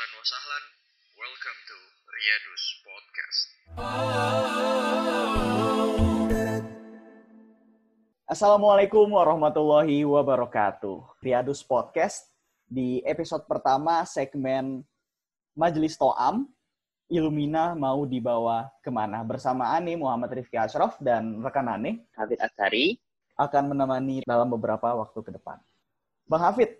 Ahlan wa sahlan, welcome to Riyadus Podcast. Assalamualaikum warahmatullahi wabarakatuh. Riyadus Podcast di episode pertama segmen Majelis To'am, Ilumina mau dibawa ke mana? Bersama Ani Muhammad Rifki Ashraf dan rekan Ani Hafid Asari. akan menemani dalam beberapa waktu ke depan. Bang Hafid,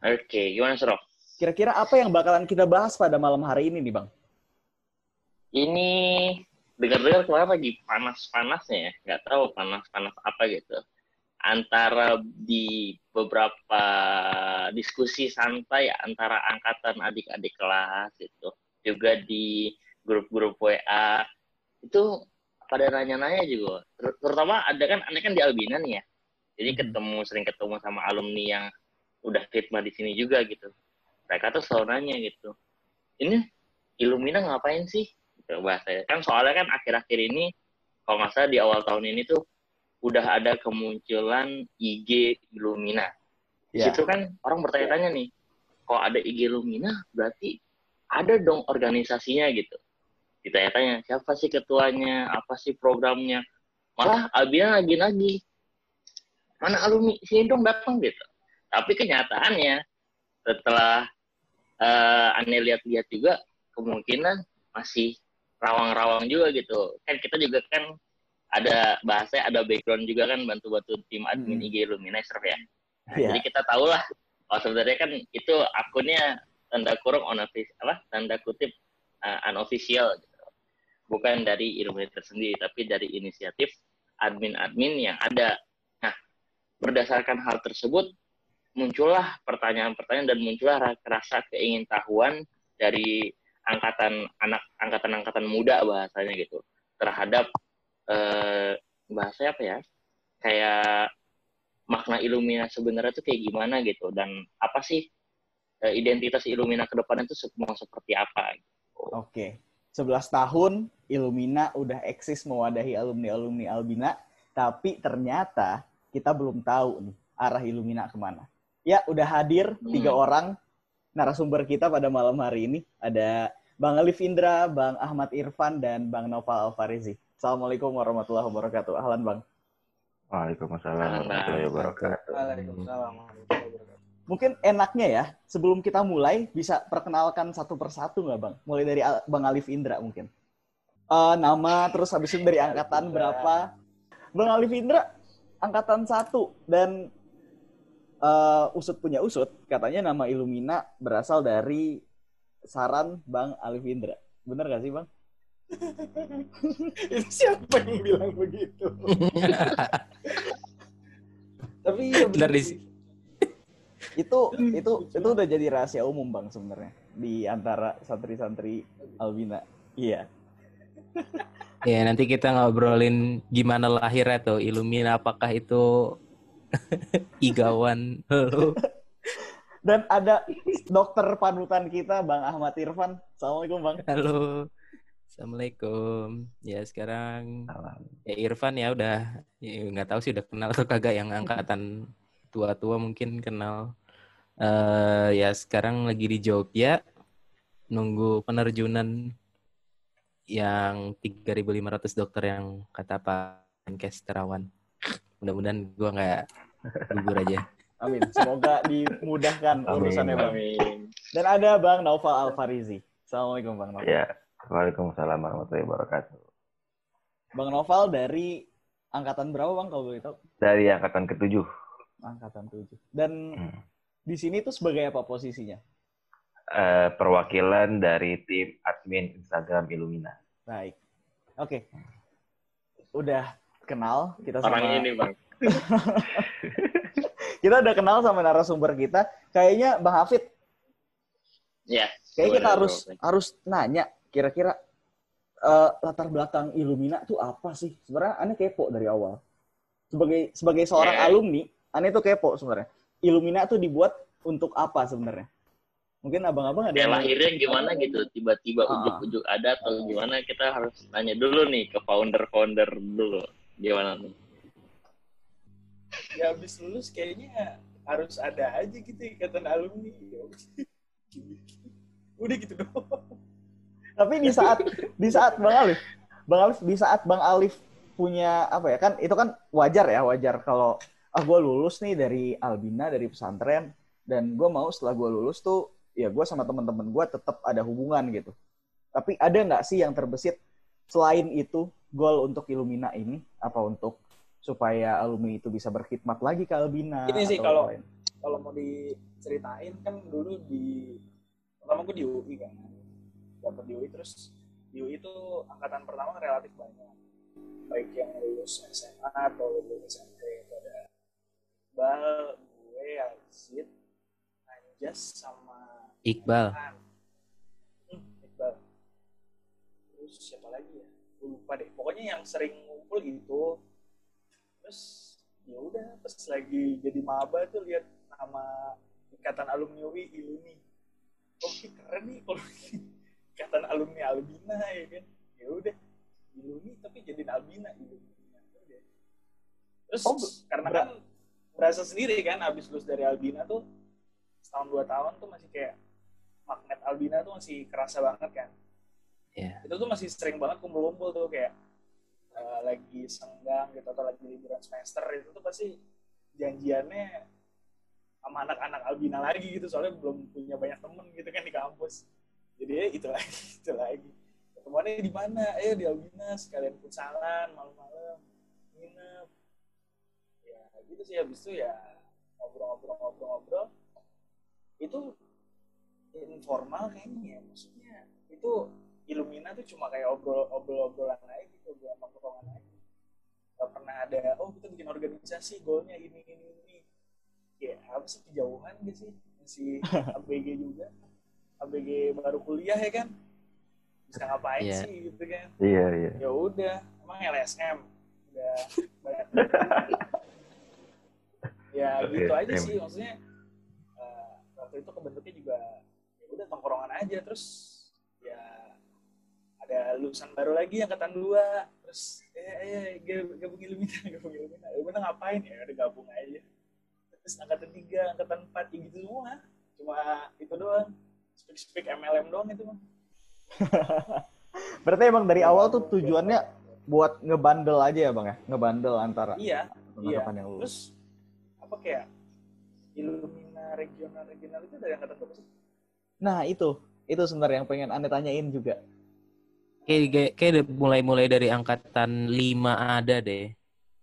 Oke, gimana Sro? Kira-kira apa yang bakalan kita bahas pada malam hari ini nih Bang? Ini dengar-dengar kemarin lagi panas-panasnya ya, nggak tahu panas-panas apa gitu. Antara di beberapa diskusi santai antara angkatan adik-adik kelas itu, juga di grup-grup WA itu pada nanya-nanya juga. Ter- Terutama ada kan, aneh kan di Albina nih ya. Jadi Mhm. ketemu sering ketemu sama alumni yang udah khidmat di sini juga gitu. Mereka tuh selalu nanya gitu. Ini Illumina ngapain sih? Gitu bahasanya. Kan soalnya kan akhir-akhir ini kalau nggak salah di awal tahun ini tuh udah ada kemunculan IG Illumina. Di Ya. situ kan orang bertanya-tanya nih, kalau ada IG Illumina berarti ada dong organisasinya gitu. Ditanya-tanya, siapa sih ketuanya, apa sih programnya. Malah Albina lagi lagi mana alumni sini dong datang gitu. Tapi kenyataannya setelah eh aneh lihat-lihat juga kemungkinan masih rawang-rawang juga gitu. Kan kita juga kan ada bahasa ada background juga kan bantu-bantu tim admin Hmm. IG Illumina Serv ya. Nah, Iya. Jadi kita tahu lah kalau sebenarnya kan itu akunnya tanda kurung unofficial apa tanda kutip uh, unofficial gitu. Bukan dari Illumina tersendiri tapi dari inisiatif admin-admin yang ada. Nah, berdasarkan hal tersebut muncullah pertanyaan-pertanyaan dan muncullah ra- rasa keingintahuan dari angkatan anak angkatan-angkatan muda bahasanya gitu terhadap eh bahasa apa ya kayak makna Illumina sebenarnya tuh kayak gimana gitu dan apa sih eh, identitas Illumina ke depan itu mau seperti apa Oke. 11 tahun Illumina udah eksis mewadahi alumni-alumni Albina, tapi ternyata kita belum tahu nih arah Illumina ke mana. Ya, udah hadir Hmm. tiga orang narasumber kita pada malam hari ini. Ada Bang Alif Indra, Bang Ahmad Irfan, dan Bang Noval Alfarizi. Assalamualaikum warahmatullahi wabarakatuh. Ahlan Bang. Waalaikumsalam warahmatullahi wabarakatuh. Mungkin enaknya ya, sebelum kita mulai, bisa perkenalkan satu persatu nggak Bang? Mulai dari Al- Bang Alif Indra mungkin. Eh, nama, terus habis itu dari angkatan berapa. Bang Alif Indra, angkatan satu. Dan eh, usut punya usut, katanya nama Illumina berasal dari saran Bang Alif Indra. Bener gak sih Bang? itu siapa yang bilang begitu? Tapi Benar bener di- sih. Itu itu itu udah jadi rahasia umum Bang sebenarnya di antara santri-santri Albina. Iya. Ya, nanti kita ngobrolin gimana lahirnya tuh Illumina apakah itu igawan lu. Dan ada dokter panutan kita, Bang Ahmad Irfan. Assalamualaikum, Bang. Halo. Assalamualaikum. Ya sekarang Salam. ya Irfan ya udah ya, nggak tahu sih udah kenal atau kagak yang angkatan tua-tua mungkin kenal. Eh ya sekarang lagi di Jogja nunggu penerjunan yang 3.500 dokter yang kata Pak Menkes Terawan. Mudah-mudahan gua nggak gugur aja. Amin. Semoga dimudahkan Amin. urusannya, Bang. Amin. Dan ada Bang Naufal Alfarizi. Assalamualaikum, Bang Naufal. Ya, Waalaikumsalam warahmatullahi wabarakatuh. Bang Naufal dari angkatan berapa, Bang, kalau boleh tahu? Dari angkatan ketujuh. Angkatan 7. Dan Hmm. di sini tuh sebagai apa posisinya? Eh, perwakilan dari tim admin Instagram Illumina. Baik. Oke. Udah kenal kita sama orang ini bang kita udah kenal sama narasumber kita. Kayaknya Bang Hafid, ya kayaknya kita harus boleh. harus nanya kira-kira eh, latar belakang Illumina tuh apa sih? Sebenarnya aneh kepo dari awal. Sebagai sebagai seorang Ya. alumni, aneh tuh kepo sebenarnya. Illumina tuh dibuat untuk apa sebenarnya? Mungkin abang-abang ada ya yang lahirnya gimana gitu tiba-tiba Ah. ujuk-ujuk ada atau gimana kita harus nanya dulu nih ke founder-founder dulu gimana nih Ya habis lulus kayaknya harus ada aja gitu ikatan alumni. Udah gitu doang. Tapi di saat di saat Bang Alif, Bang Alif di saat Bang Alif punya apa ya kan itu kan wajar ya wajar kalau ah gue lulus nih dari Albina dari pesantren dan gue mau setelah gue lulus tuh ya gue sama teman-teman gue tetap ada hubungan gitu. Tapi ada nggak sih yang terbesit selain itu goal untuk Illumina ini apa untuk supaya alumni itu bisa berkhidmat lagi ke Albina? Ini sih kalau- lain? Kalau mau diceritain kan dulu di pertama gue di UI kan. Dapat di UI terus di UI itu angkatan pertama relatif banyak. Baik yang lulus SMA atau lulus SMP itu ada Bal, gue, Azid, Anjas sama Iqbal. Hmm, Iqbal. Terus siapa lagi ya? Lupa deh. Pokoknya yang sering ngumpul itu. Terus ya udah pas lagi jadi maba tuh lihat nama ikatan alumni UI Iluni. Oh ini keren nih kalau ikatan alumni Albina ya kan. Ya udah Iluni tapi jadiin Albina Iluni. Ya. Terus Oh, karena kan berasa sendiri kan abis lulus dari Albina tuh setahun dua tahun tuh masih kayak magnet Albina tuh masih kerasa banget kan. Iya. Itu tuh masih sering banget kumpul-kumpul tuh kayak eh, lagi senggang gitu atau lagi liburan semester itu tuh pasti janjiannya sama anak-anak Albina lagi gitu soalnya belum punya banyak temen gitu kan di kampus. Jadi ya itu lagi, itu lagi. Ketemuannya di mana? Ayo di Albina sekalian futsalan malam-malam nginep. Ya gitu sih habis itu ya ngobrol-ngobrol-ngobrol-ngobrol itu informal kayaknya ya. maksudnya itu Illumina tuh cuma kayak obrol obrol obrolan aja gitu obrolan tongkrongan aja. Gak pernah ada oh kita bikin organisasi goalnya ini ini ini. Ya apa sih kejauhan gitu sih? Masih ABG juga. ABG baru kuliah ya kan? Bisa ngapain Iya. sih gitu kan? Iya, iya. ya udah emang LSM udah banyak ya Oke, gitu aja sih maksudnya eh, waktu itu kebentuknya juga ya udah tongkrongan aja terus ya ada lulusan baru lagi angkatan dua. Terus eh eh gab- gabung Illumina gabung Illumina Illumina ngapain ya? Udah gabung aja. Terus angkatan tiga angkatan empat ya gitu semua. Cuma itu doang. Speak speak MLM doang itu mah Berarti emang dari awal tuh tujuannya buat ngebandel aja ya bang ya, ngebandel antara iya iya. yang lulus. terus apa kayak Illumina regional regional itu dari angkatan berapa sih? Nah itu, itu sebenarnya yang pengen anda tanyain juga. Kayak, kayak, udah mulai-mulai dari angkatan 5 ada deh.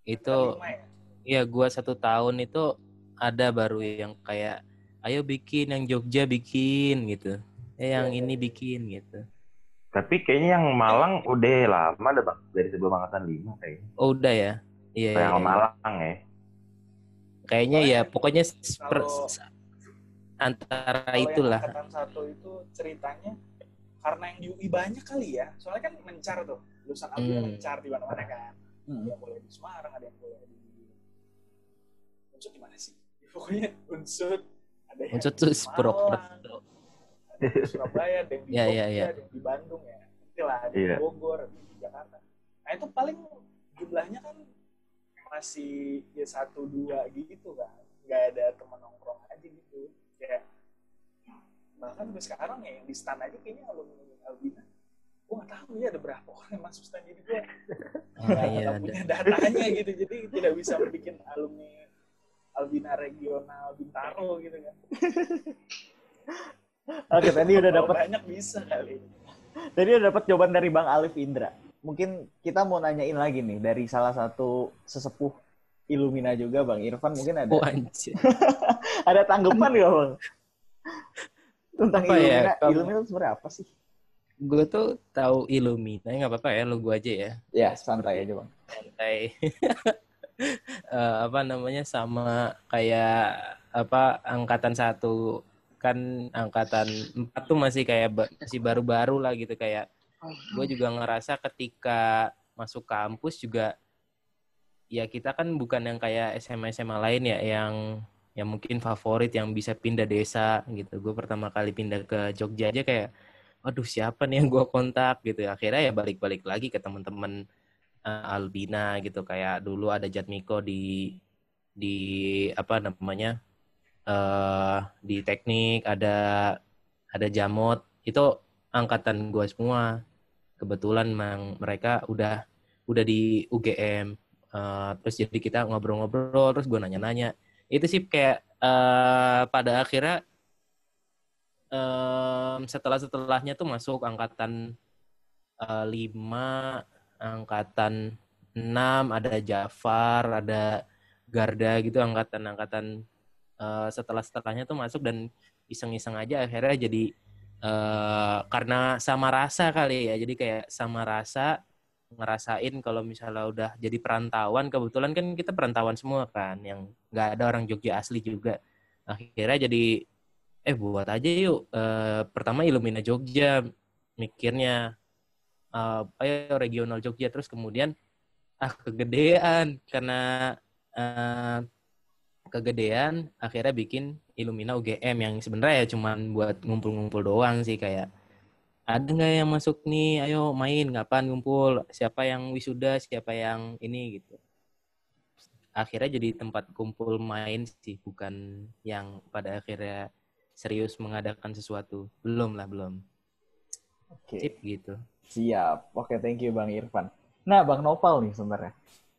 Itu, Lima ya? ya gua satu tahun itu ada baru yang kayak, ayo bikin yang Jogja bikin gitu. Eh yang Iya, ini iya. bikin gitu. Tapi kayaknya yang Malang udah lama dah bang dari sebelum angkatan lima kayaknya. Oh udah ya? Iya, iya, yang iya. Malang ya. Kayaknya ya pokoknya kalau- antara Kalau yang itulah. angkatan satu itu ceritanya karena yang di UI banyak kali ya soalnya kan mencar tuh lulusan Albina Hmm. mencar di mana-mana kan Hmm. ada yang kuliah di Semarang ada yang kuliah di unsur di mana sih Ya, pokoknya unsur ada yang Unsur tuh di Purwokerto. ada yang di Surabaya ada yang di Iya, Jogja iya, iya. ada yang di Bandung ya nanti lah ada Iya. di Bogor ada di Jakarta nah itu paling jumlahnya kan masih ya satu dua gitu kan nggak ada teman nongkrong aja gitu kayak bahkan sampai sekarang ya yang di stand aja kayaknya alumni Albina gue nggak tahu ya ada berapa orang yang masuk stand jadi gue Oh, iya, punya datanya gitu jadi tidak bisa bikin alumni Albina regional Bintaro gitu kan Oke, tadi udah dapat banyak bisa kali tadi udah dapat jawaban dari Bang Alif Indra. Mungkin kita mau nanyain lagi nih dari salah satu sesepuh Illumina juga Bang Irfan mungkin ada Oh anjir. ada tanggapan nggak Bang? Tentang Apa ya, Illumina, kalau- Illumina itu sebenarnya apa sih? Gue tuh tahu Illumina, nggak apa-apa ya, lu gua aja ya. Ya, santai aja Bang. santai Eh, apa namanya sama kayak apa angkatan satu kan angkatan empat tuh masih kayak ba- masih baru-baru lah gitu kayak gue juga ngerasa ketika masuk kampus juga ya kita kan bukan yang kayak SMA SMA lain ya yang yang mungkin favorit yang bisa pindah desa gitu. Gue pertama kali pindah ke Jogja aja kayak aduh siapa nih yang gue kontak? Gitu. Akhirnya ya balik-balik lagi ke teman-teman eh, Albina gitu. Kayak dulu ada Jatmiko di di apa namanya eh di teknik ada ada Jamot. Itu angkatan gue semua. Kebetulan memang mereka udah udah di UGM Eh, terus jadi kita ngobrol-ngobrol terus gue nanya-nanya itu sih kayak eh, pada akhirnya em, setelah setelahnya tuh masuk angkatan eh, lima angkatan enam ada Jafar ada Garda gitu angkatan-angkatan eh, setelah setelahnya tuh masuk dan iseng-iseng aja akhirnya jadi eh, karena sama rasa kali ya jadi kayak sama rasa ngerasain kalau misalnya udah jadi perantauan kebetulan kan kita perantauan semua kan yang nggak ada orang Jogja asli juga. Akhirnya jadi eh buat aja yuk Eh, pertama Illumina Jogja mikirnya eh, ayo regional Jogja. Terus kemudian ah kegedean karena eh, kegedean akhirnya bikin Illumina UGM yang sebenarnya ya cuman buat ngumpul-ngumpul doang sih kayak ada nggak yang masuk nih ayo main kapan ngumpul siapa yang wisuda siapa yang ini gitu akhirnya jadi tempat kumpul main sih bukan yang pada akhirnya serius mengadakan sesuatu belum lah belum Oke. sip gitu Siap. Oke, thank you Bang Irfan. Nah, Bang Nopal nih sebenarnya.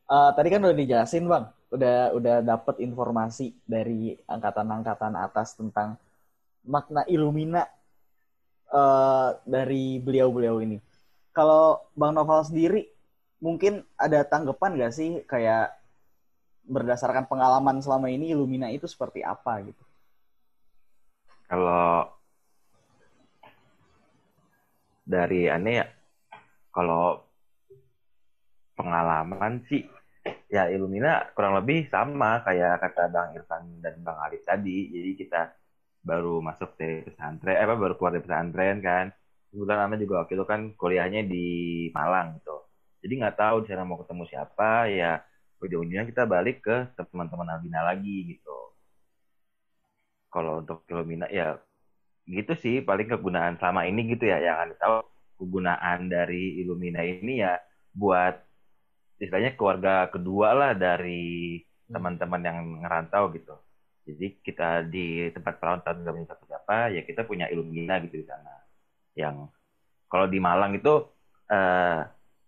Eh, tadi kan udah dijelasin, Bang. Udah udah dapat informasi dari angkatan-angkatan atas tentang makna Illumina eh, dari beliau-beliau ini. Kalau Bang Noval sendiri, mungkin ada tanggapan nggak sih kayak berdasarkan pengalaman selama ini Illumina itu seperti apa gitu? Kalau dari aneh ya, kalau pengalaman sih, ya Illumina kurang lebih sama kayak kata Bang Irfan dan Bang Alif tadi. Jadi kita baru masuk dari pesantren, eh, apa baru keluar dari pesantren kan. Kebetulan Anda juga waktu itu kan kuliahnya di Malang gitu. Jadi nggak tahu di sana mau ketemu siapa, ya ujung-ujungnya kita balik ke teman-teman Albina lagi gitu. Kalau untuk Illumina ya gitu sih paling kegunaan selama ini gitu ya yang anda tahu kegunaan dari Illumina ini ya buat istilahnya keluarga kedua lah dari teman-teman yang ngerantau gitu jadi kita di tempat perantauan nggak punya siapa ya kita punya Illumina gitu di sana. Yang kalau di Malang itu eh,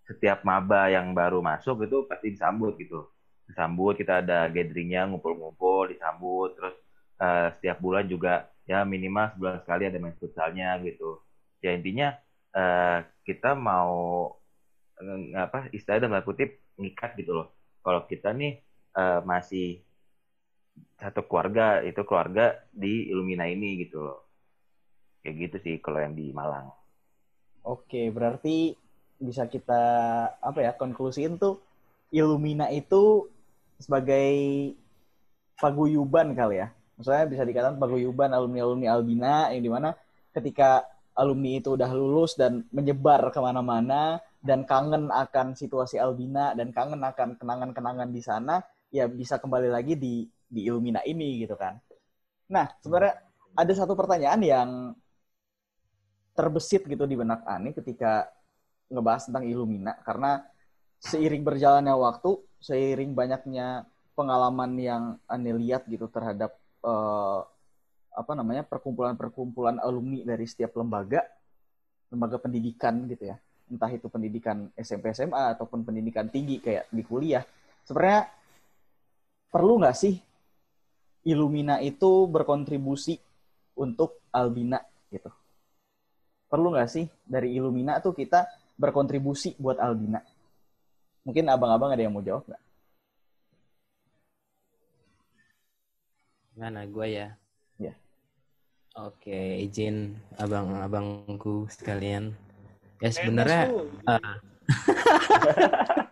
setiap maba yang baru masuk itu pasti disambut gitu. Disambut kita ada gatheringnya ngumpul-ngumpul disambut. Terus eh, setiap bulan juga ya minimal sebulan sekali ada main futsalnya gitu. Ya intinya eh, kita mau eh, apa istilahnya dalam kutip ngikat gitu loh. Kalau kita nih eh, masih satu keluarga itu keluarga di Illumina ini gitu loh kayak gitu sih kalau yang di Malang Oke, berarti bisa kita apa ya konklusiin tuh Illumina itu sebagai paguyuban kali ya. Maksudnya bisa dikatakan paguyuban alumni-alumni Albina yang di mana ketika alumni itu udah lulus dan menyebar ke mana-mana dan kangen akan situasi Albina dan kangen akan kenangan-kenangan di sana, ya bisa kembali lagi di di Illumina ini gitu kan. Nah, sebenarnya ada satu pertanyaan yang terbesit gitu di benak Ani ketika ngebahas tentang Illumina karena seiring berjalannya waktu, seiring banyaknya pengalaman yang Ani lihat gitu terhadap eh, apa namanya perkumpulan-perkumpulan alumni dari setiap lembaga, lembaga pendidikan gitu ya, entah itu pendidikan SMP SMA ataupun pendidikan tinggi kayak di kuliah. Sebenarnya perlu nggak sih Illumina itu berkontribusi untuk Albina gitu? Perlu nggak sih dari Illumina tuh kita berkontribusi buat Albina? Mungkin abang-abang ada yang mau jawab nggak? Gimana gue ya? Ya. Oke, izin abang-abangku sekalian. Ya sebenarnya ah.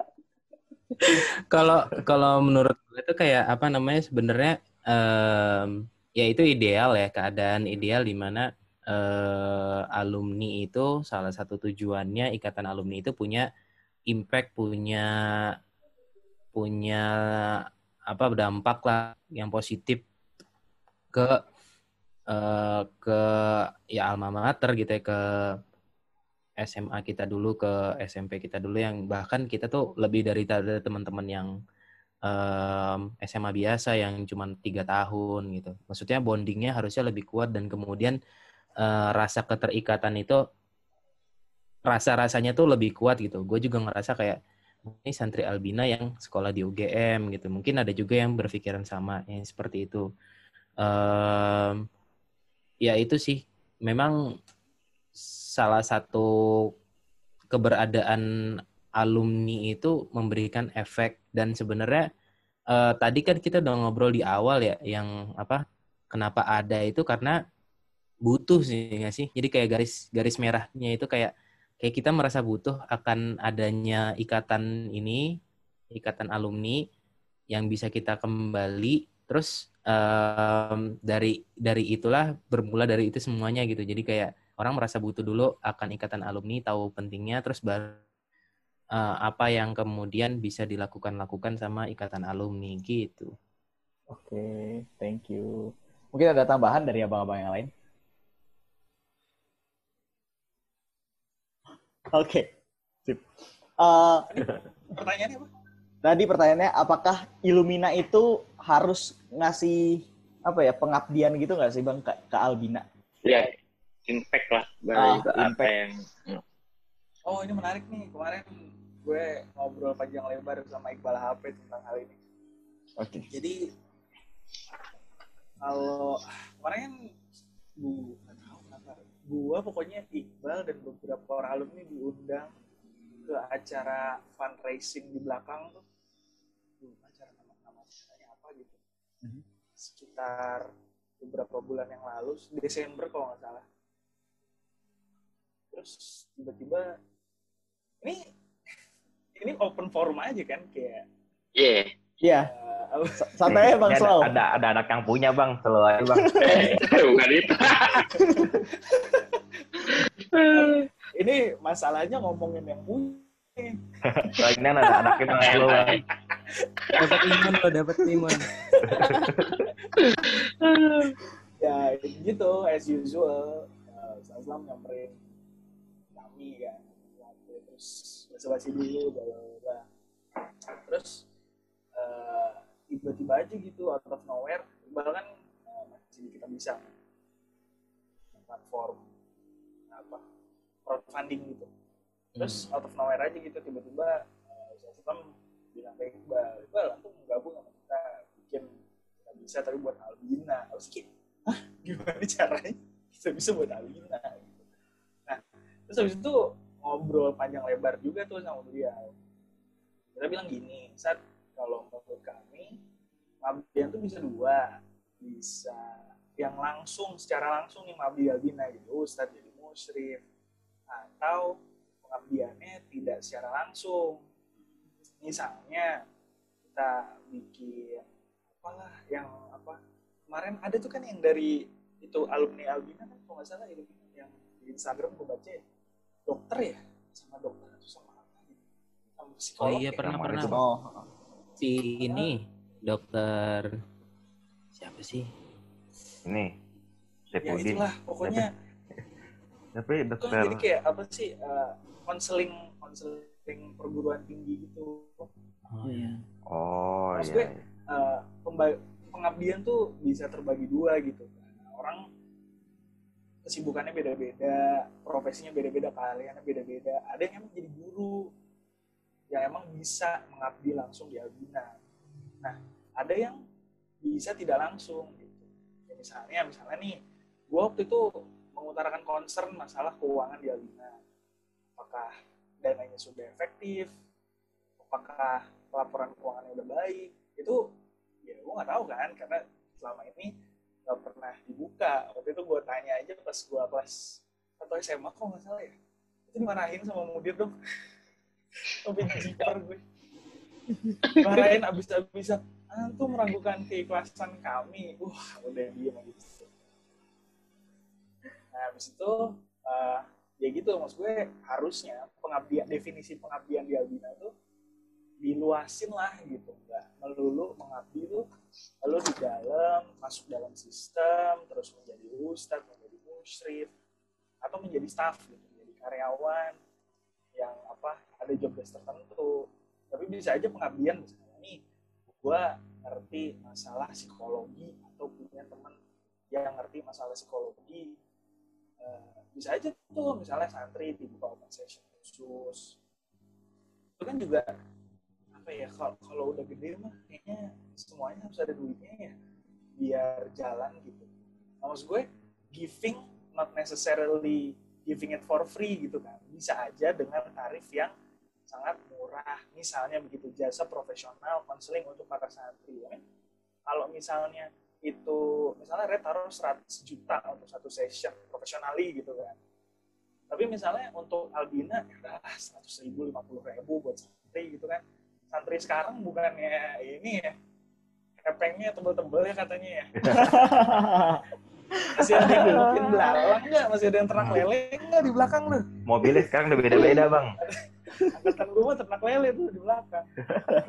kalau kalau menurut gue itu kayak apa namanya sebenarnya em, ya itu ideal ya keadaan ideal di mana eh, alumni itu salah satu tujuannya ikatan alumni itu punya impact punya punya apa dampak lah yang positif ke eh, ke ya alma mater gitu ya ke SMA kita dulu ke SMP kita dulu yang bahkan kita tuh lebih dari teman-teman yang em, SMA biasa yang cuma tiga tahun gitu. Maksudnya bondingnya harusnya lebih kuat dan kemudian eh, rasa keterikatan itu rasa-rasanya tuh lebih kuat gitu. Gue juga ngerasa kayak ini santri Albina yang sekolah di UGM gitu. Mungkin ada juga yang berpikiran sama yang seperti itu. Em, ya itu sih memang salah satu keberadaan alumni itu memberikan efek. Dan sebenarnya eh, tadi kan kita udah ngobrol di awal ya yang apa kenapa ada itu karena butuh sih nggak sih? Jadi kayak garis garis merahnya itu kayak kayak kita merasa butuh akan adanya ikatan ini ikatan alumni yang bisa kita kembali. Terus em, dari dari itulah bermula dari itu semuanya gitu. Jadi kayak orang merasa butuh dulu akan ikatan alumni tahu pentingnya terus baru eh, apa yang kemudian bisa dilakukan lakukan sama ikatan alumni gitu Oke, thank you. Mungkin ada tambahan dari abang-abang yang lain? Oke, sip. Eh, Pertanyaannya apa? tadi pertanyaannya, apakah Illumina itu harus ngasih apa ya pengabdian gitu nggak sih bang ke, ke Albina? ya impact lah Ah, baru itu apa impact. yang Oh ini menarik nih. Kemarin gue ngobrol panjang lebar sama Iqbal HP tentang hal ini. Oke. Jadi kalau kemarin kan gue nggak tahu kenapa. Gue pokoknya Iqbal dan beberapa orang alumni diundang ke acara fundraising di belakang tuh. Acara nama nama acaranya apa gitu. Mhm. Sekitar beberapa bulan yang lalu, Desember kalau nggak salah. Terus tiba-tiba ini ini open forum aja kan kayak Iya. Iya, eh, sa- santai ya bang Slow. ada ada anak yang punya bang, selalu aja bang. bukan itu. ini masalahnya ngomongin yang punya Lagi ada anaknya bang, selalu bang. dapat imun lo dapat imun ya gitu as usual uh, Islam nyamperin kami kan terus basa-basi dulu bla terus eh, tiba-tiba aja gitu out of nowhere Iqbal kan eh, masih di kita bisa. Platform apa crowdfunding gitu. Terus out of nowhere aja gitu tiba-tiba uh, Islam bilang ke Iqbal Iqbal mau gabung sama kita bikin kita bisa tapi buat Albina. Harus kayak hah? Gimana caranya? Kita bisa buat Albina? Gitu. nah terus habis itu ngobrol panjang lebar juga tuh sama beliau. Kita bilang gini saat kalau menurut kami pengabdian tuh bisa dua. Bisa yang langsung secara langsung nih mengabdi Albina gitu Ustadz jadi musyrif atau pengabdiannya tidak secara langsung. Misalnya kita bikin apalah yang apa kemarin ada tuh kan yang dari itu alumni Albina kan kalau nggak salah itu yang di Instagram gue baca ya, dokter ya? Sama dokter atau sama apa gitu? Sama oh iya ya. pernah Nama pernah. Oh, si ini dokter siapa sih? Ini, ya itulah pokoknya. Tapi itu dokter, jadi kayak apa sih eh, konseling konseling perguruan tinggi gitu. Oh iya. Oh Maksud iya. gue, iya. eh, pemba- pengabdian tuh bisa terbagi dua gitu. Nah, orang kesibukannya beda-beda profesinya beda-beda kaliannya beda-beda. Ada yang emang jadi guru yang emang bisa mengabdi langsung di Albina. Nah ada yang bisa tidak langsung gitu. Ya, misalnya misalnya nih gue waktu itu mengutarakan concern masalah keuangan di Albina. Apakah dananya sudah efektif? Apakah laporan keuangannya udah baik? Itu ya gue nggak tahu kan karena selama ini nggak pernah dibuka. Waktu itu gue tanya aja pas gue kelas atau SMA kok nggak salah ya? Itu dimarahin sama mudir dong. Sampai jipar gue marahin abis-abisan. Antum meragukan keikhlasan kami. Wah udah diem gitu nah habis itu eh, ya gitu maksud gue harusnya pengabdian definisi pengabdian di Albina tuh diluasin lah gitu. Nggak melulu mengabdi tuh lalu di dalam masuk dalam sistem terus menjadi ustadz menjadi musyrif atau menjadi staff gitu menjadi karyawan yang apa ada job desk tertentu. Tapi bisa aja pengabdian misalnya nih gue ngerti masalah psikologi atau punya teman yang ngerti masalah psikologi. Eh, bisa aja tuh misalnya santri dibuka open session khusus. Itu kan juga apa ya kalau udah gede mah kayaknya semuanya harus ada duitnya ya biar jalan gitu. Nah, maksud gue giving not necessarily giving it for free gitu kan. Bisa aja dengan tarif yang sangat murah. Misalnya begitu jasa profesional konseling untuk para santri ya kan? kalau misalnya itu misalnya Red taruh 100 juta untuk satu session profesionali gitu kan. Tapi misalnya untuk Albina ya udah 100 ribu 50 ribu buat santri gitu kan santri sekarang bukannya ini ya kepengnya tebel-tebel ya katanya ya. Masih ada yang bikin belalang nggak? Masih ada yang ternak lele nggak di belakang lu? Mobilnya sekarang udah beda-beda bang. angkatan gue mah ternak lele tuh di belakang.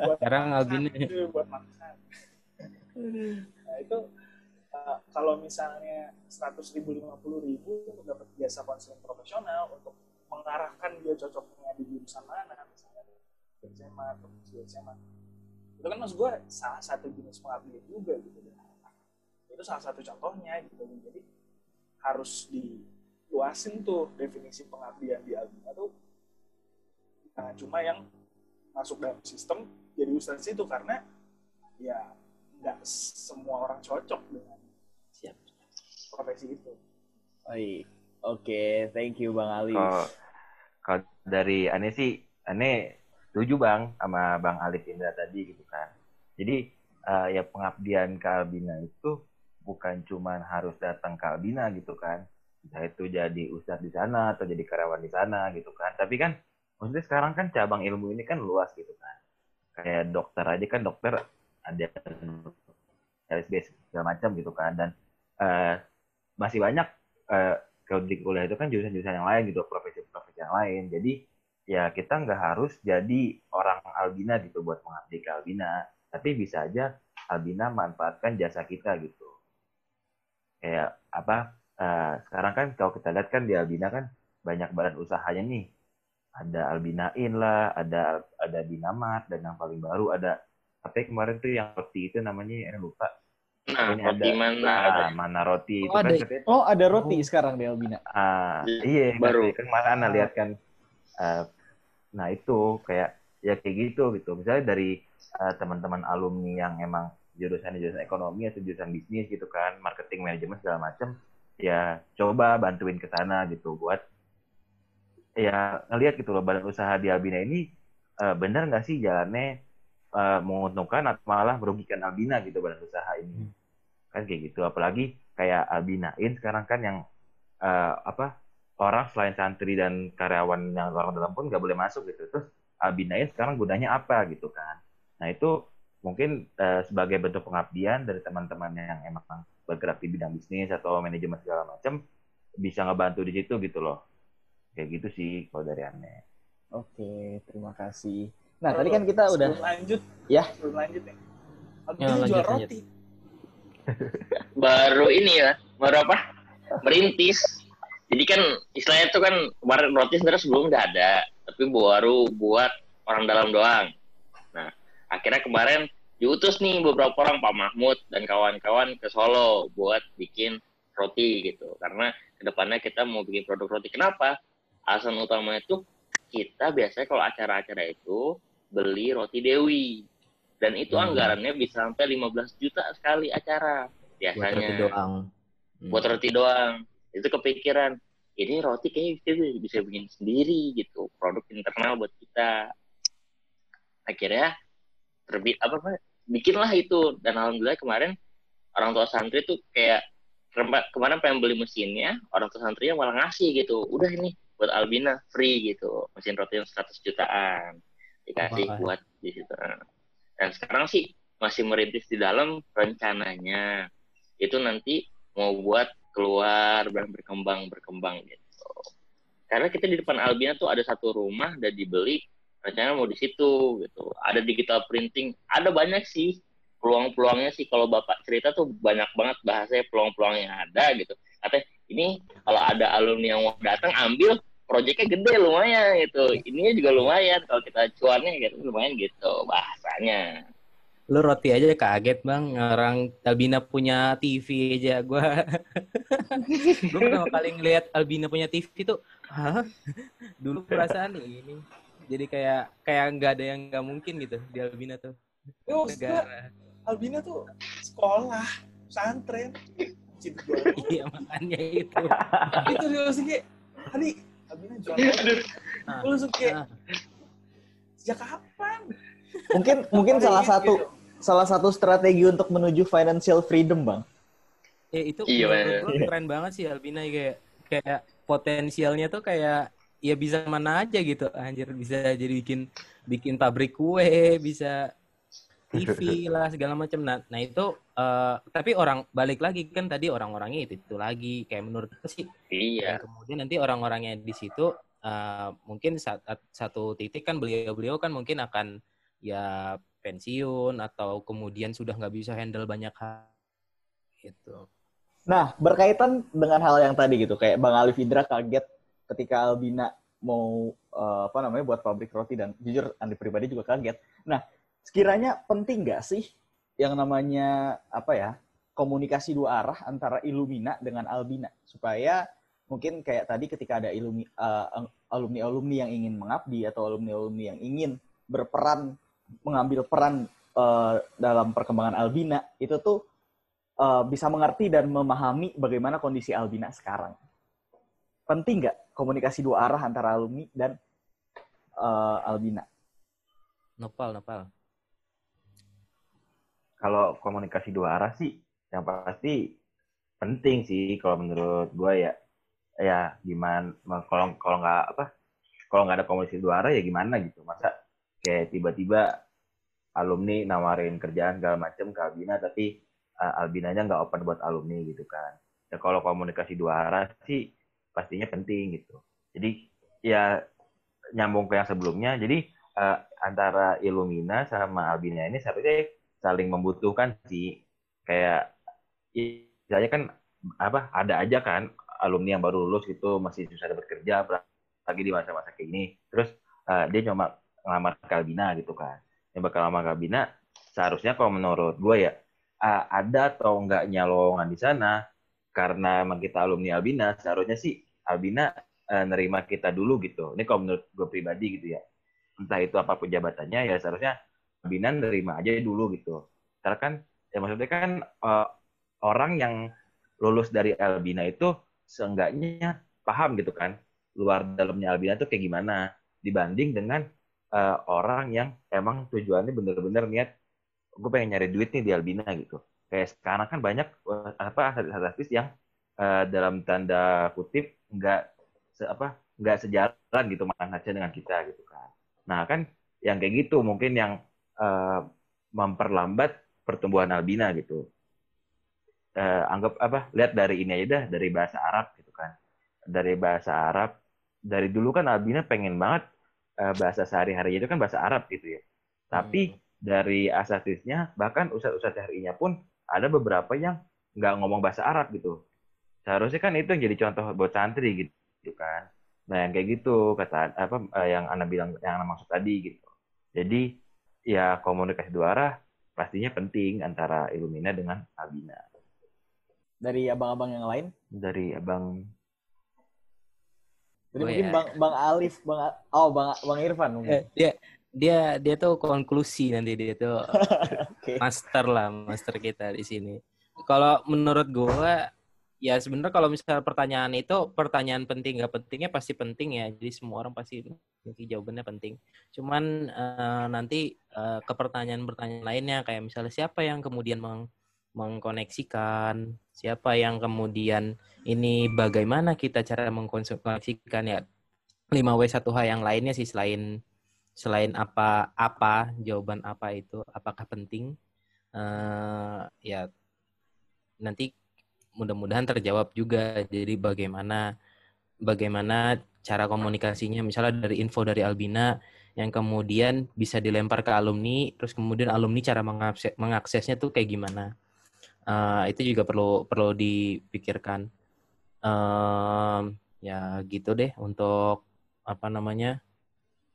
Buat Sekarang itu buat makan. Nah itu uh, kalau misalnya 100 ribu 50 ribu untuk dapat jasa konseling profesional untuk mengarahkan dia cocoknya di jurusan mana misalnya SMA atau di SMA itu kan maksud gue salah satu jenis pengabdian juga gitu itu salah satu contohnya gitu jadi harus diluasin tuh definisi pengabdian di Albina tuh jangan cuma yang masuk dalam sistem jadi ustadz itu karena ya nggak semua orang cocok dengan Siap. profesi itu. Baik. Oke, thank you Bang Ali. Kalau kalau dari aneh sih, aneh setuju bang sama bang Alif Indra tadi gitu kan. Jadi eh, ya pengabdian ke Albina itu bukan cuman harus datang ke Albina gitu kan. Entah itu jadi ustadz di sana atau jadi karyawan di sana gitu kan. Tapi kan maksudnya sekarang kan cabang ilmu ini kan luas gitu kan. Kayak dokter aja kan dokter ada LSBS segala macam gitu kan dan eh, masih banyak eh, kalau di kuliah itu kan jurusan-jurusan yang lain gitu profesi-profesi yang lain jadi ya kita nggak harus jadi orang albina gitu buat mengabdi ke albina tapi bisa aja albina manfaatkan jasa kita gitu kayak apa eh, sekarang kan kalau kita lihat kan di albina kan banyak badan usahanya nih ada albinain lah ada ada binamat dan yang paling baru ada apa kemarin tuh yang roti itu namanya eh, lupa Nah, Ini roti ada- mana nah, ada. mana roti itu Oh, kan ada. katanya Oh, ada roti sekarang di Albina. Ah, Iya, iya, baru. Kan kemarin Ana lihat kan. eh, nah itu kayak ya kayak gitu gitu. Misalnya dari eh, teman-teman alumni yang emang jurusan jurusan ekonomi atau jurusan bisnis gitu kan, marketing manajemen segala macam, ya coba bantuin ke sana gitu buat ya ngelihat gitu loh badan usaha di Albina ini eh, benar nggak sih jalannya eh, menguntungkan atau malah merugikan Albina gitu badan usaha ini kan kayak gitu apalagi kayak Albinain sekarang kan yang eh, apa orang selain santri dan karyawan yang orang dalam pun nggak boleh masuk gitu terus Albinain sekarang gunanya apa gitu kan nah itu mungkin eh, sebagai bentuk pengabdian dari teman-teman yang emang bergerak di bidang bisnis atau manajemen segala macam bisa ngebantu di situ gitu loh kayak gitu sih kalau dari aneh Oke, terima kasih. Nah, tadi kan kita udah lanjut, Ya. Sebelum lanjut nih. Albina Ya, lanjut, jual lanjut. roti. baru ini ya baru apa merintis jadi kan istilahnya itu kan kemarin roti sebenarnya sebelum nggak ada tapi baru buat orang dalam doang. Nah akhirnya kemarin diutus nih beberapa orang Pak Mahmud dan kawan-kawan ke Solo buat bikin roti gitu. Karena ke depannya kita mau bikin produk roti. Kenapa? Alasan utamanya itu kita biasanya kalau acara-acara itu beli roti Dewi. Dan itu Hmm. anggarannya bisa sampai 15 juta sekali acara buat biasanya. roti doang. Hmm. buat roti doang itu kepikiran ini roti kayaknya kita bisa bikin sendiri gitu produk internal buat kita. Akhirnya terbit apa apa bikinlah itu. Dan alhamdulillah kemarin orang tua santri tuh kayak kema- kemarin pengen beli mesinnya orang tua santrinya malah ngasih gitu udah ini buat Albina free gitu. Mesin roti yang 100 jutaan dikasih Wah. buat di situ. Dan sekarang sih masih merintis di dalam rencananya. Itu nanti mau buat keluar berkembang berkembang gitu. Karena kita di depan Albina tuh ada satu rumah dan dibeli rencananya mau di situ gitu. Ada digital printing ada banyak sih. Peluang-peluangnya sih kalau bapak cerita tuh banyak banget bahasanya peluang-peluang yang ada gitu. Katanya ini kalau ada alumni yang mau datang ambil proyeknya gede lumayan gitu. Ininya juga lumayan kalau kita cuannya gitu lumayan gitu bahasanya lu roti aja kaget bang orang Albina punya TV aja gue gue pertama kali ngeliat Albina punya TV tuh hah dulu perasaan ini jadi kayak kayak nggak ada yang nggak mungkin gitu di Albina tuh gua, negara Albina tuh sekolah, pesantren. Iya makanya itu itu dia langsung kayak, tadi Albina jual roti. Ah. Gua langsung kayak, Ah. sejak kapan? Mungkin mungkin salah gitu. Salah satu strategi untuk menuju financial freedom, Bang. ya itu Iya, menurut gua keren banget sih Albina kayak kayak potensialnya tuh kayak ya bisa mana aja gitu anjir bisa jadi bikin bikin pabrik kue bisa TV lah segala macam nah nah itu eh, tapi orang balik lagi kan tadi orang-orangnya itu itu lagi kayak menurut sih Iya. Dan kemudian nanti orang-orangnya di situ eh, mungkin saat, satu titik kan beliau-beliau kan mungkin akan ya pensiun atau kemudian sudah nggak bisa handle banyak hal gitu. Nah, berkaitan dengan hal yang tadi gitu, kayak Bang Alif Indra kaget ketika Albina mau eh, apa namanya buat pabrik roti dan jujur Andi pribadi juga kaget. Nah, sekiranya penting nggak sih yang namanya apa ya komunikasi dua arah antara Illumina dengan Albina supaya mungkin kayak tadi ketika ada ilumi, alumni alumni yang ingin mengabdi atau alumni alumni yang ingin berperan mengambil peran eh, dalam perkembangan Albina itu tuh eh, bisa mengerti dan memahami bagaimana kondisi Albina sekarang. Penting nggak komunikasi dua arah antara alumni dan eh, Albina? Nopal, nopal. Kalau komunikasi dua arah sih, yang pasti penting sih kalau menurut gue ya. Ya gimana kalau kalau nggak apa kalau nggak ada komunikasi dua arah ya gimana gitu masa kayak tiba-tiba alumni nawarin kerjaan segala macem ke Albina tapi uh, Albinanya nggak open buat alumni gitu kan. Ya kalau komunikasi dua arah sih pastinya penting gitu. Jadi ya nyambung ke yang sebelumnya jadi uh, antara Illumina sama Albina ini seharusnya saling membutuhkan sih. Kayak istilahnya kan apa ada aja kan alumni yang baru lulus gitu masih susah dapat kerja apalagi di masa-masa kayak ini terus uh, dia cuma ngelamar ke Albina gitu kan. Yang bakal ngelamar ke Albina seharusnya kalau menurut gue ya ada atau enggaknya lowongan di sana karena emang kita alumni Albina seharusnya sih Albina uh, nerima kita dulu gitu. Ini kalau menurut gue pribadi gitu ya. Entah itu apa pun jabatannya ya seharusnya Albina nerima aja dulu gitu. Karena kan ya maksudnya kan uh, orang yang lulus dari Albina itu seenggaknya paham gitu kan luar dalamnya Albina itu kayak gimana dibanding dengan uh, orang yang emang tujuannya bener-bener niat gue pengen nyari duit nih di Albina gitu. Kayak sekarang kan banyak uh, apa artis yang uh, dalam tanda kutip nggak se apa nggak sejalan gitu manhajnya dengan kita gitu kan. Nah kan yang kayak gitu mungkin yang uh, memperlambat pertumbuhan Albina gitu. Uh, anggap apa lihat dari ini aja dah dari bahasa Arab gitu kan. Dari bahasa Arab dari dulu kan Albina pengen banget uh, bahasa sehari-hari itu kan bahasa Arab gitu ya. Tapi dari asatisnya bahkan ustadz-ustadz harinya pun ada beberapa yang nggak ngomong bahasa Arab gitu. Seharusnya kan itu yang jadi contoh buat santri gitu, gitu kan. Nah yang kayak gitu kata apa uh, yang anda bilang yang anda maksud tadi gitu. Jadi ya komunikasi dua arah pastinya penting antara Illumina dengan Albina Dari abang-abang yang lain? dari abang Jadi Oh, mungkin ya. Bang Bang Alif, Bang oh Bang Bang Irfan Eh, mungkin. dia dia dia tuh konklusi nanti dia tuh Oke. master lah master kita di sini. Kalau menurut gua ya sebenarnya kalau misalnya pertanyaan itu pertanyaan penting nggak pentingnya pasti penting ya. Jadi semua orang pasti nanti jawabannya penting. Cuman eh, nanti eh, ke pertanyaan-pertanyaan lainnya kayak misalnya siapa yang kemudian meng- mengkoneksikan, siapa yang kemudian ini bagaimana kita cara mengkoneksikan ya? 5W1H yang lainnya sih selain selain apa apa jawaban apa itu apakah penting? Eh ya nanti mudah-mudahan terjawab juga. Jadi bagaimana bagaimana cara komunikasinya? Misalnya dari info dari Albina yang kemudian bisa dilempar ke alumni terus kemudian alumni cara mengakses, mengaksesnya tuh kayak gimana Eh, itu juga perlu perlu dipikirkan Em, ya gitu deh untuk apa namanya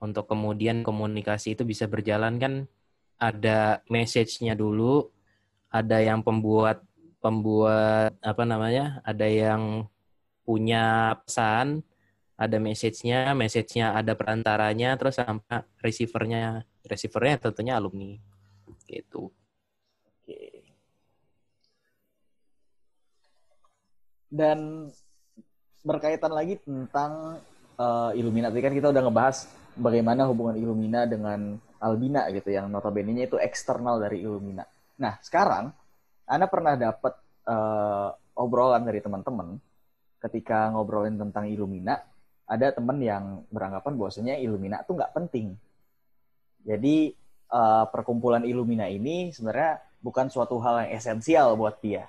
untuk kemudian komunikasi itu bisa berjalan kan ada message-nya dulu, ada yang pembuat pembuat apa namanya? Ada yang punya pesan, ada message-nya, message-nya ada perantaranya, terus sampai receiver-nya. Receiver-nya tentunya alumni. Gitu. Dan berkaitan lagi tentang uh, Illumina. Tadi kan kita udah ngebahas bagaimana hubungan Illumina dengan Albina gitu yang notabene-nya itu eksternal dari Illumina. Nah, sekarang Anda pernah dapat uh, obrolan dari teman-teman ketika ngobrolin tentang Illumina, ada teman yang beranggapan bahwasanya Illumina tuh nggak penting. Jadi uh, perkumpulan Illumina ini sebenarnya bukan suatu hal yang esensial buat dia.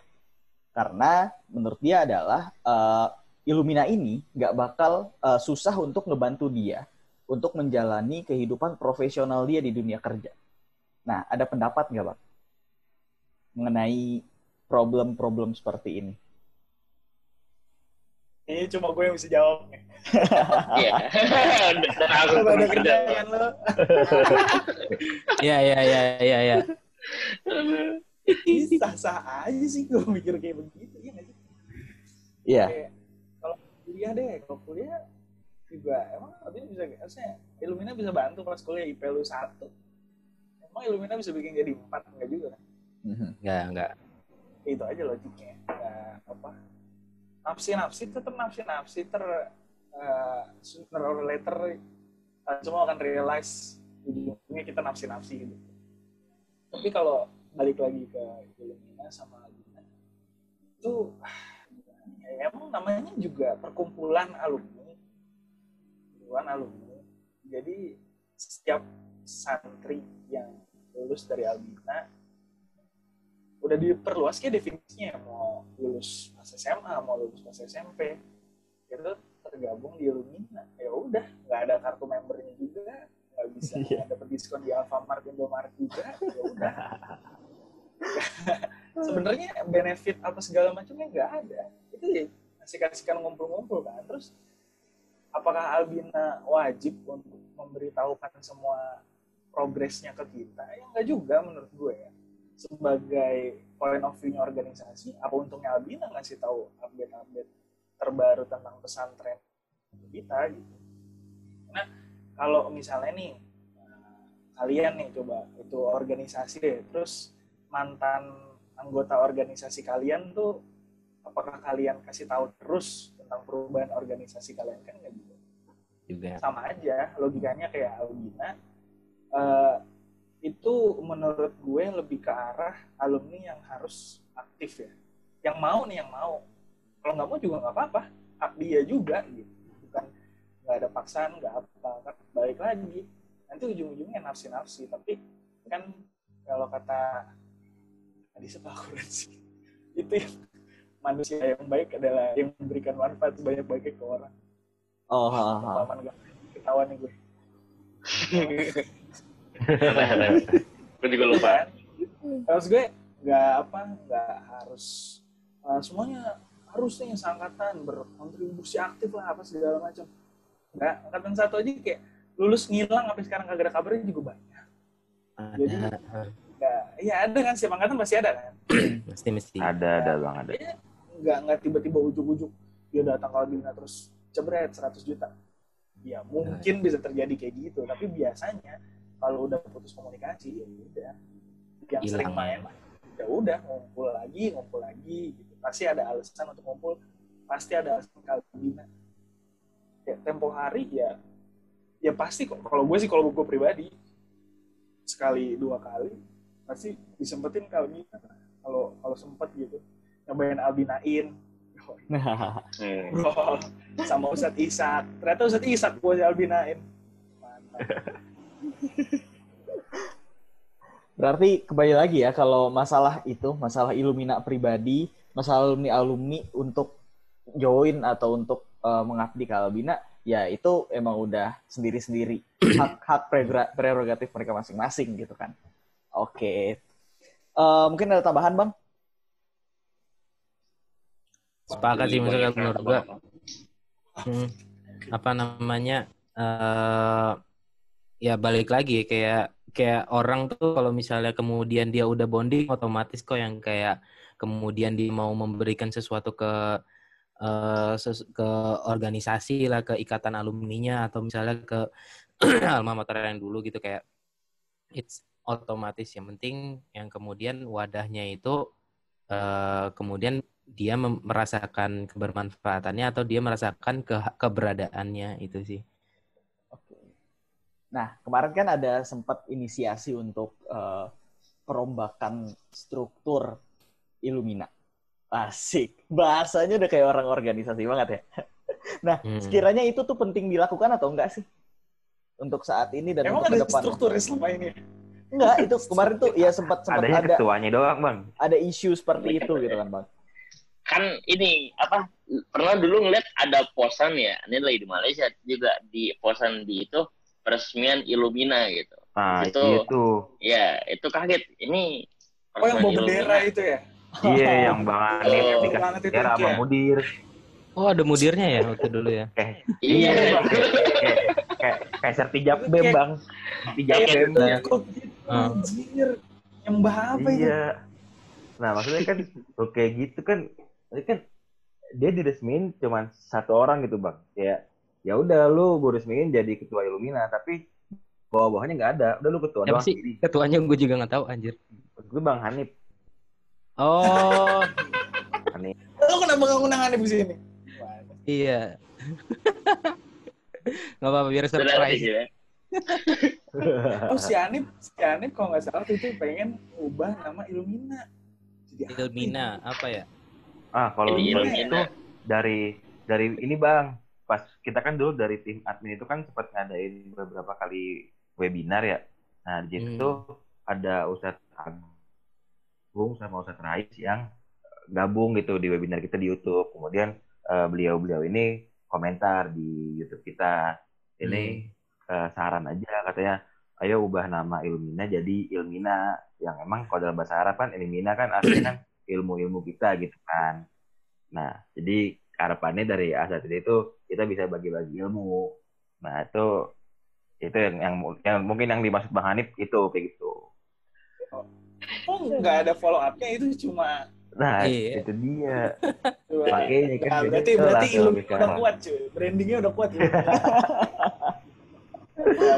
Karena menurut dia adalah uh, Illumina ini nggak bakal uh, susah untuk ngebantu dia untuk menjalani kehidupan profesional dia di dunia kerja. Nah, ada pendapat nggak, Bang? Mengenai problem-problem seperti ini. Ini cuma gue yang bisa jawab. Iya. Dan aku Kalau ada teman kerja. kerjaan lo. Iya, iya, iya, iya, iya. Ini sah-sah aja sih gue mikir kayak begitu. Iya nggak sih? Iya. Kalau kuliah deh, kalau kuliah juga emang Albina bisa harusnya Illumina bisa bantu pas kuliah IP lu satu. Emang Illumina bisa bikin jadi empat enggak juga kan? Enggak, enggak. itu aja logiknya Nggak apa nafsi nafsi tetap nafsi nafsi ter eh, sooner or later eh, semua akan realize ujungnya kita nafsi nafsi gitu tapi kalau balik lagi ke Illumina sama Albina itu ya emang namanya juga perkumpulan alumni. Perkumpulan alumni. Jadi setiap santri yang lulus dari Albina udah diperluas kayak definisinya. Mau lulus pas SMA mau lulus pas SMP itu tergabung di Illumina ya udah nggak ada kartu membernya juga. Nggak bisa Iya. dapat diskon di Alfamart Indomaret juga ya udah sebenarnya benefit apa segala macamnya nggak ada. Itu ya kasih kasihkan ngumpul-ngumpul kan. Terus apakah Albina wajib untuk memberitahukan semua progresnya ke kita? Ya nggak juga menurut gue ya. Sebagai point of view-nya organisasi apa untungnya Albina ngasih tahu update-update terbaru tentang pesantren kita gitu? Karena kalau misalnya nih eh, kalian nih coba itu organisasi deh terus mantan anggota organisasi kalian tuh apakah kalian kasih tahu terus tentang perubahan organisasi kalian? Kan nggak gitu. Juga. sama aja logikanya kayak Albina eh, itu menurut gue lebih ke arah alumni yang harus aktif ya. Yang mau nih yang mau. Kalau nggak mau juga nggak apa-apa. Hak dia juga gitu. Bukan nggak ada paksaan nggak apa. Kan balik lagi. Nanti ujung-ujungnya nafsi-nafsi. Tapi kan kalau kata tadi sepakuran sih itu yang manusia yang baik adalah yang memberikan manfaat sebanyak-banyaknya ke orang Oh, ha, ha. pengalaman gue ketahuan nih gue Gue juga lupa. Kan? Terus gue nggak apa nggak harus eh, semuanya harus nih seangkatan berkontribusi aktif lah apa segala macam. Nggak angkatan satu aja kayak lulus ngilang sampai sekarang kagak ada kabarnya juga banyak. Jadi. Nggak, ya ada kan setiap angkatan pasti ada kan. Mesti, mesti. Ada, ada bang, ada. Kayaknya nggak nggak tiba-tiba ujuk-ujuk dia datang ke Albina terus jebret 100 juta. Ya mungkin bisa terjadi kayak gitu, tapi biasanya kalau udah putus komunikasi ya udah yang Hilang sering ya. main ya udah ngumpul lagi ngumpul lagi gitu pasti ada alasan untuk ngumpul pasti ada alasan ke Albina ya tempo hari ya ya pasti kok kalau gue sih kalau gue pribadi sekali dua kali pasti disempetin ke Albina kalau kalau sempet gitu. Nyobain Albinain bro sama Ustadz Isak ternyata Ustadz Isak gue Albinain mantap Berarti kembali lagi ya kalau masalah itu, masalah Illumina pribadi, masalah alumni-alumni untuk join atau untuk eh, mengabdi ke Albina, ya itu emang udah sendiri-sendiri. Hak-hak pregra- prerogatif mereka masing-masing gitu kan. Oke. Eh, mungkin ada tambahan bang? Sepakat sih misalkan menurut gua. Hmm, apa namanya? eh ya balik lagi kayak kayak orang tuh kalau misalnya kemudian dia udah bonding otomatis kok yang kayak kemudian dia mau memberikan sesuatu ke eh, ses- ke organisasi lah ke ikatan alumninya atau misalnya ke alma mater yang dulu gitu kayak it's otomatis yang penting yang kemudian wadahnya itu eh, kemudian dia merasakan kebermanfaatannya atau dia merasakan ke keberadaannya itu sih. Oke. Nah, kemarin kan ada sempat inisiasi untuk eh, perombakan struktur Illumina. Asik. Bahasanya udah kayak orang organisasi banget ya. Nah, Hmm. sekiranya itu tuh penting dilakukan atau enggak sih? Untuk saat ini dan Emang untuk ada ke depan. strukturnya selama ini? Enggak, itu kemarin tuh ya sempat sempat Adanya ada ketuanya doang, Bang. ada isu seperti itu gitu kan, Bang. kan ini apa pernah dulu ngeliat ada posan ya ini lagi di Malaysia juga di posan di itu peresmian Illumina gitu Nah, Itu- itu. ya itu kaget ini Oh yang bawa bendera Illumina. itu ya? Iya, yang Bang Anip Oh, dikasih bendera sama Ki. mudir. Oh, ada mudirnya ya waktu dulu ya. iya Bang. kayak kayak kayak sertijab bem, Bang. Sertijab Kayak bem. Ah. anjir. Yang bah apa itu? Iya. Nah, maksudnya kan oke gitu kan ini kan dia diresmiin cuma satu orang gitu, Bang. Ya ya udah lu gue resmiin jadi ketua Illumina, tapi bawah-bawahnya nggak ada. Udah lu ketua Siapa doang sih? sendiri. Ketuanya gue juga nggak tahu anjir. Gue Bang Hanif. Oh, Hanif. Lo kenapa nggak ngundang Hanif di sini? iya. Nggak apa-apa biar surprise. ya. Oh si Hanif, si Hanif kalau nggak salah waktu itu pengen ubah nama Illumina. Jadi apa Ilmina apa ya? Ah, kalau Illumina. itu dari dari ini Bang, pas kita kan dulu dari tim admin itu kan sempat ngadain beberapa kali webinar ya. Nah, di situ Hmm. ada Ustadz Agung sama Ustadz Rais yang eh, gabung gitu di webinar kita di YouTube. Kemudian eh, beliau-beliau ini komentar di YouTube kita. Ini eh, saran aja katanya, ayo ubah nama Ilmina jadi Ilmina. Yang emang kalau dalam bahasa Arab kan Ilmina kan artinya kan ilmu-ilmu kita gitu kan. Nah, jadi harapannya dari asatid itu kita bisa bagi-bagi ilmu. Nah, itu itu yang, yang yang mungkin yang dimaksud Bang Hanif itu kayak gitu. Oh nggak ada follow up-nya itu cuma Nah, Iya. itu dia. Makanya kan Nah, berarti berarti bicara. udah kuat cuy. Brandingnya udah kuat. Ya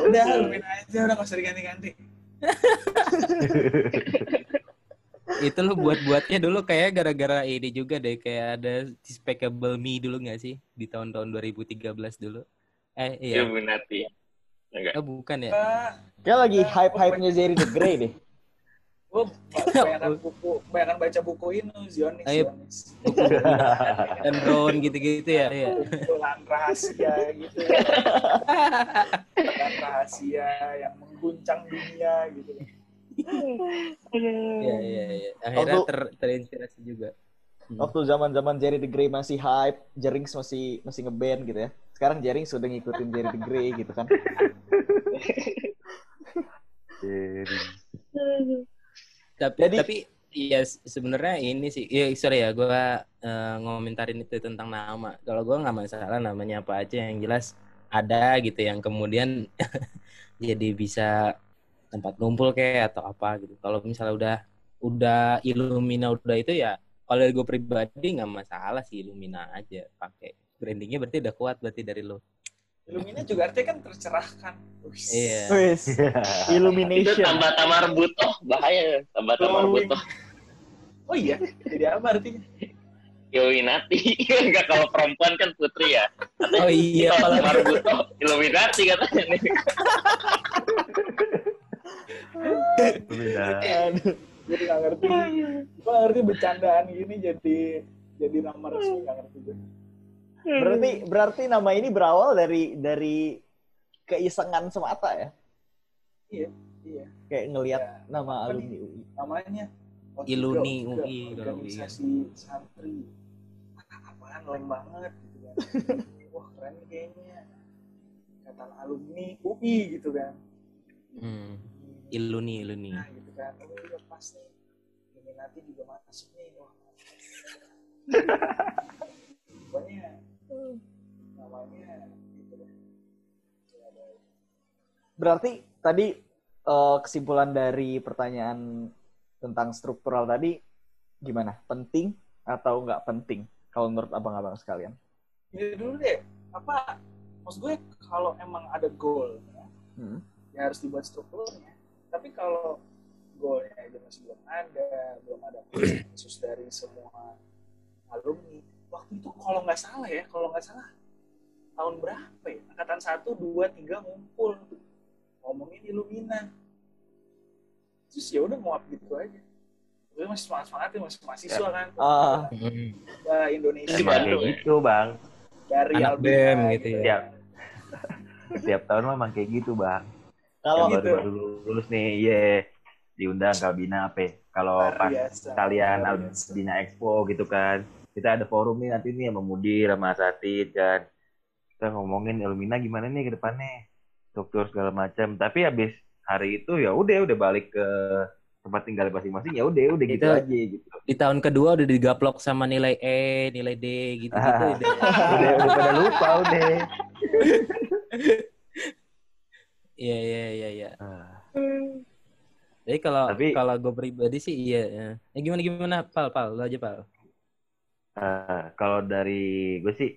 udah Illumina aja udah nggak usah diganti-ganti. Itu lu buat-buatnya dulu kayak gara-gara ini juga deh kayak ada Despicable Me dulu nggak sih di tahun-tahun 2013 dulu? Eh iya. Illuminati enggak Oh, bukan ya? Kayak lagi hype-hype-nya Jerry the Grey deh. Gue kebanyakan buku, kebanyakan baca buku ini Zionis, Ayo. Zionis. Dan drone gitu-gitu ya. Iya. Kumpulan rahasia gitu. Kumpulan rahasia yang mengguncang dunia gitu. Iya iya iya. Akhirnya Waktu- ter terinspirasi juga. Hmm. Waktu zaman-zaman Jerry the Grey masih hype, Jerings masih masih ngeband gitu ya. Sekarang Jerings sudah ngikutin Jerry the Grey gitu kan. Jadi, Tapi Jadi- tapi iya se- sebenarnya ini sih. Iya sorry ya gua eh, ngomentarin itu tentang nama. Kalau gua nggak masalah namanya apa aja yang jelas ada gitu yang kemudian jadi bisa tempat ngumpul kayak atau apa gitu. Kalau misalnya udah udah Illumina udah itu ya kalau gue pribadi nggak masalah sih Illumina aja pakai brandingnya berarti udah kuat berarti dari lo. Illumina juga artinya kan tercerahkan. Iya. Wis, itu Illumination. tambah-tambah rebutoh bahaya tambah-tambah Oh, rebutoh Oh iya, jadi apa artinya? Illuminati enggak kalau perempuan kan putri ya Oh iya kalau tambah rebutoh Illuminati katanya nih. Gue nggak ngerti. Gue nggak ngerti bercandaan gini jadi jadi nama resmi nggak ngerti gue. Berarti berarti nama ini berawal dari dari keisengan semata ya. Iya, iya. Kayak ngelihat Ya, nama apa alumni UI. namanya? Iluni juga- juga UI organisasi santri. Apaan leng banget gitu kan. Wah keren nih kayaknya. Ikatan alumni UI gitu kan. Hmm, Iluni Iluni. nah gitu kan. Oh iya pas nih. Illuminati juga masuk nih. Wah. Pokoknya namanya gitu. Berarti tadi eh, kesimpulan dari pertanyaan tentang struktural tadi gimana? Penting atau nggak penting? Kalau menurut abang-abang sekalian. Ini dulu deh, apa maksud gue kalau emang ada goal Hmm. ya harus dibuat strukturnya. Tapi kalau goalnya itu masih belum ada, belum ada khusus dari semua alumni. Waktu itu kalau nggak salah ya, kalau nggak salah tahun berapa ya? Angkatan 1, 2, 3 ngumpul ngomongin Illumina. Terus ya udah mau gitu aja. Gue masih semangat semangat masih mahasiswa kan. Ah, Hmm. Bah, Indonesia ya? gitu bang. dari Anak Albina BEM gitu ya. Setiap setiap tahun memang kayak gitu bang. kalau gitu. baru baru lulus nih, iya diundang ke Albina apa? ya? Kalau pas kalian. Albina Expo gitu kan, kita ada forum nih nanti nih sama Mudir sama kan. Kita ngomongin Ilmina gimana nih ke depannya, struktur segala macam. Tapi habis hari itu ya udah udah balik ke tempat tinggal masing-masing ya udah udah gitu Itu- aja gitu. Di tahun kedua udah digaplok sama nilai E, nilai D gitu-gitu. Ah. udah. udah udah pada lupa udah. Iya, iya, iya, iya. Ah. Jadi kalau Tapi- kalau gue pribadi sih iya. ya. Eh gimana gimana Pal, Pal, lu aja Pal. Eh, kalau dari gue sih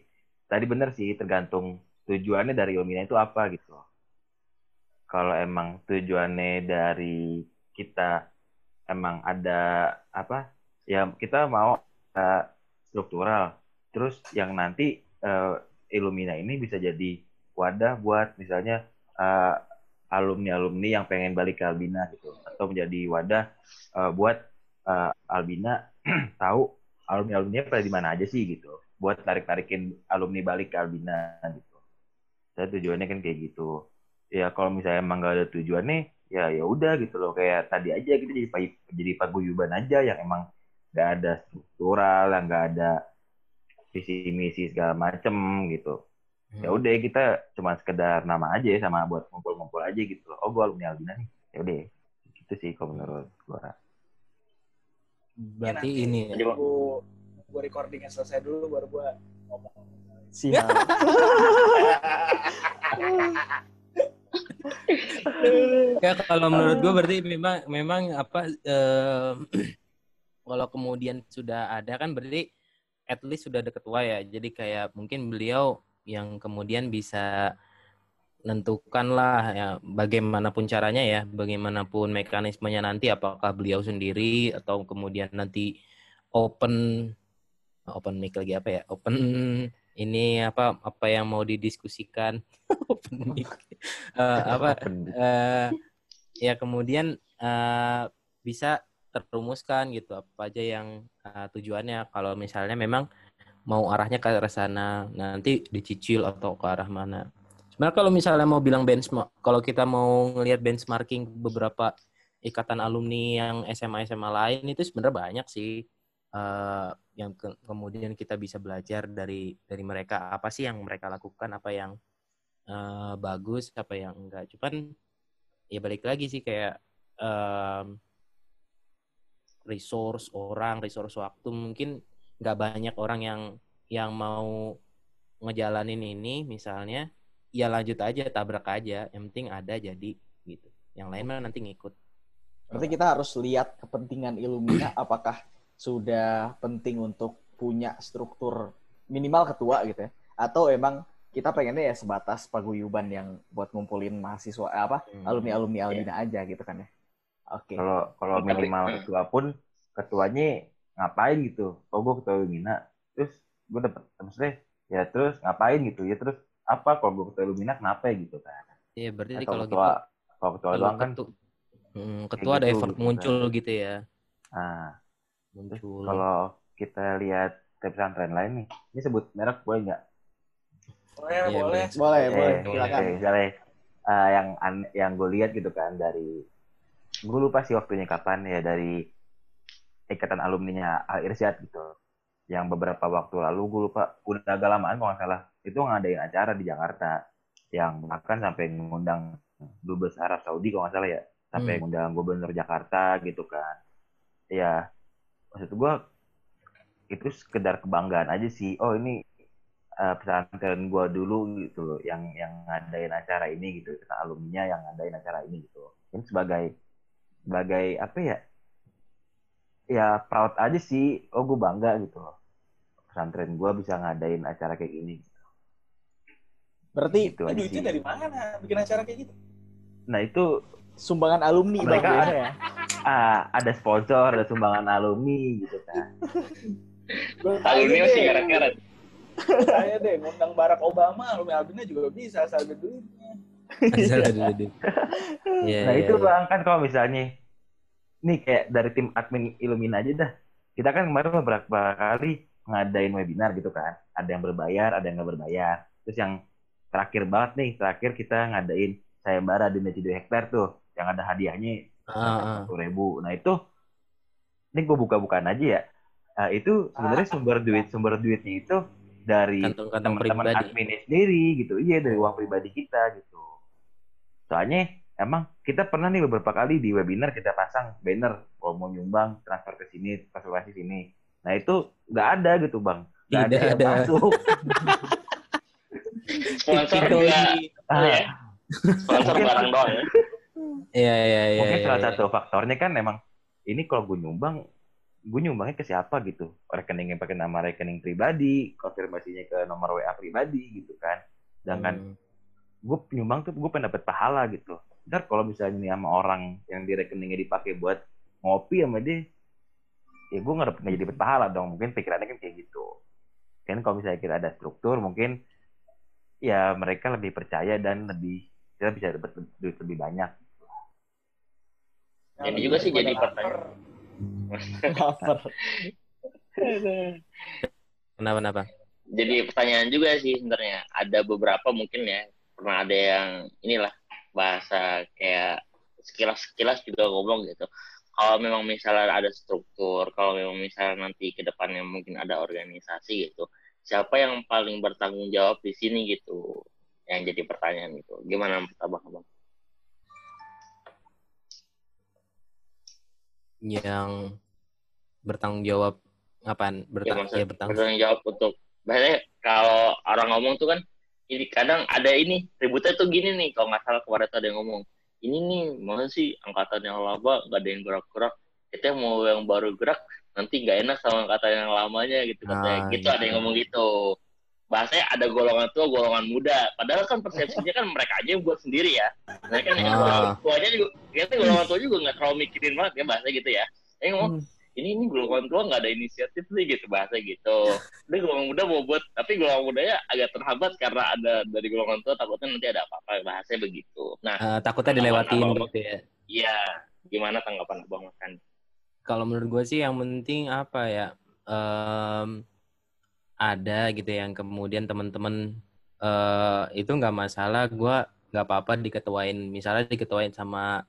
tadi bener sih tergantung tujuannya dari Ilmina itu apa gitu. Kalau emang tujuannya dari kita emang ada apa ya kita mau eh, struktural terus yang nanti eh, Illumina ini bisa jadi wadah buat misalnya eh, alumni-alumni yang pengen balik ke Albina gitu atau menjadi wadah eh, buat eh, Albina tahu alumni-alumni pada di mana aja sih gitu buat tarik-tarikin alumni balik ke Albina gitu. Saya tujuannya kan kayak gitu. Ya kalau misalnya emang gak ada tujuannya ya ya udah gitu loh kayak tadi aja kita jadi jadi paguyuban aja yang emang gak ada struktural, yang gak ada visi misi segala macem gitu. Hmm. Ya udah kita cuma sekedar nama aja sama buat ngumpul-ngumpul aja gitu loh. Oh gue alumni Albina nih. Ya udah gitu sih kalau menurut gua. Berarti nanti. ini ya. Gue gue recordingnya selesai dulu baru gue ngomong. siap. Ya kalau menurut gue berarti memang memang apa eh, kalau kemudian sudah ada kan berarti at least sudah ada ketua ya. Jadi kayak mungkin beliau yang kemudian bisa nentukan lah ya bagaimanapun caranya ya, bagaimanapun mekanismenya nanti apakah beliau sendiri atau kemudian nanti open open mic lagi apa ya? Open ini apa apa yang mau didiskusikan? Open mic. Eh, apa eh ya kemudian eh, bisa terumuskan gitu apa aja yang eh, tujuannya. Kalau misalnya memang mau arahnya ke arah sana nanti dicicil atau ke arah mana sebenarnya kalau misalnya mau bilang benchmark kalau kita mau ngelihat benchmarking beberapa ikatan alumni yang SMA SMA lain itu sebenarnya banyak sih eh, yang ke- kemudian kita bisa belajar dari dari mereka. Apa sih yang mereka lakukan? Apa yang eh, bagus apa yang enggak? Cuman ya balik lagi sih kayak em, resource orang resource waktu. Mungkin nggak banyak orang yang yang mau ngejalanin ini misalnya ya lanjut aja tabrak aja yang penting ada jadi gitu yang lain mah nanti ngikut Berarti kita harus lihat kepentingan Illumina apakah sudah penting untuk punya struktur minimal ketua gitu ya atau emang kita pengennya ya sebatas paguyuban yang buat ngumpulin mahasiswa eh, apa Hmm. alumni alumni Albina aja gitu kan ya. Oke. Kalau kalau Tapi- minimal ketua pun ketuanya ngapain gitu? Oh gue ketua Lumina, terus gue dapet maksudnya ya terus ngapain gitu ya terus apa kalau gue ketua Lumina kenapa ya gitu kan? Iya berarti Nah, kalau kalau gitu ketua kalau ketua doang kan ketu- Hmm, ketua ada gitu, effort gitu muncul gitu ya nah terus muncul kalau kita lihat pesantren lain nih, ini sebut merek boleh nggak? Boleh, Iya, boleh. Boleh, Eh, boleh, boleh. silakan. Oke, misalnya eh, yang an- yang gue lihat gitu kan dari gue lupa sih waktunya kapan ya dari ikatan alumninya Al Irsyad gitu yang beberapa waktu lalu gue lupa udah agak lamaan kalau nggak salah itu ngadain acara di Jakarta yang bahkan sampai mengundang dubes Arab Saudi kalau nggak salah ya. Sampai Hmm. mengundang gubernur Jakarta gitu kan. Ya maksud gue itu sekedar kebanggaan aja sih. Oh ini eh, pesantren gua dulu gitu loh yang yang ngadain acara ini gitu. Kita alumninya yang ngadain acara ini gitu ini sebagai sebagai apa ya? Ya proud aja sih. Oh gue bangga gitu loh. Pesantren gue bisa ngadain acara kayak gini Berarti gitu aja duitnya sih. dari mana bikin acara kayak gitu? nah itu sumbangan alumni Mereka- Bang, ya. ah, ada sponsor ada sumbangan alumni gitu kan tanya masih keren-keren. Saya deh ngundang Barack Obama, alumni Albina juga bisa asal ada duitnya. Asal ada duit. Iya, nah iya, itu iya. bang kan kalau misalnya nih kayak dari tim admin Illumina aja dah kita kan kemarin beberapa kali ngadain webinar gitu kan ada yang berbayar ada yang nggak berbayar terus yang terakhir banget nih terakhir kita ngadain sayembara di Neci hektar tuh yang ada hadiahnya Ah, ah. satu ribu. Nah itu ini gue buka-bukaan aja ya. Nah, itu sebenarnya sumber duit sumber duitnya itu dari teman-teman adminnya sendiri gitu. Iya dari uang pribadi kita gitu. Soalnya emang kita pernah nih beberapa kali di webinar kita pasang banner kalau mau nyumbang transfer ke sini transfer ke sini. Nah itu nggak ada gitu bang. Nggak yang ada. masuk Sponsor juga ya. Sponsor Mungkin- barang doang ya. Iya, iya, iya. mungkin iya, salah iya. satu faktornya kan emang ini kalau gue nyumbang gue nyumbangnya ke siapa gitu rekeningnya pakai nama rekening pribadi konfirmasinya ke nomor WA pribadi gitu kan sedangkan Hmm. gue nyumbang tuh gue pengen dapet pahala gitu ntar kalau misalnya nih sama orang yang di rekeningnya dipakai buat ngopi sama dia ya gue nggak jadi pahala dong mungkin pikirannya kan kayak gitu kan kalau misalnya kita ada struktur mungkin ya mereka lebih percaya dan lebih kita bisa dapat duit lebih banyak Ini juga sih jadi pertanyaan. Kenapa, kenapa? Jadi pertanyaan juga sih sebenarnya. Ada beberapa mungkin ya pernah ada yang inilah bahasa kayak sekilas-sekilas juga ngomong gitu. Kalau memang misalnya ada struktur, kalau memang misalnya nanti ke depannya mungkin ada organisasi gitu, siapa yang paling bertanggung jawab di sini gitu? Yang jadi pertanyaan itu. Gimana menurut abang-abang? Yang bertanggung jawab apaan? Ya, Bertang maksud- ya, bertanggung bertanggung jawab untuk biasanya kalau orang ngomong tuh kan ini kadang ada ini ributnya tuh gini nih kalau nggak salah kemarin tuh ada yang ngomong ini nih mana sih angkatan yang lama nggak ada yang gerak-gerak kita mau yang baru gerak nanti nggak enak sama angkatan yang lamanya gitu katanya Ah, gitu gitu. ada yang ngomong gitu bahasanya ada golongan tua golongan muda padahal kan persepsinya kan mereka aja yang buat sendiri ya mereka kan Ah. golongan tuanya juga kita golongan tua juga nggak terlalu mikirin banget ya bahasa gitu ya Yang ngomong Hmm. ini ini golongan tua nggak ada inisiatif nih gitu bahasa gitu. Dia golongan muda mau buat tapi golongan mudanya agak terhambat karena ada dari golongan tua takutnya nanti ada apa-apa bahasanya begitu. Nah, Eh, takutnya dilewatin gitu ya. iya gimana tanggapan abang makan? Kalau menurut gue sih yang penting apa ya? em, ada gitu yang kemudian teman-teman eh itu nggak masalah. Gue nggak apa-apa diketuain. Misalnya diketuain sama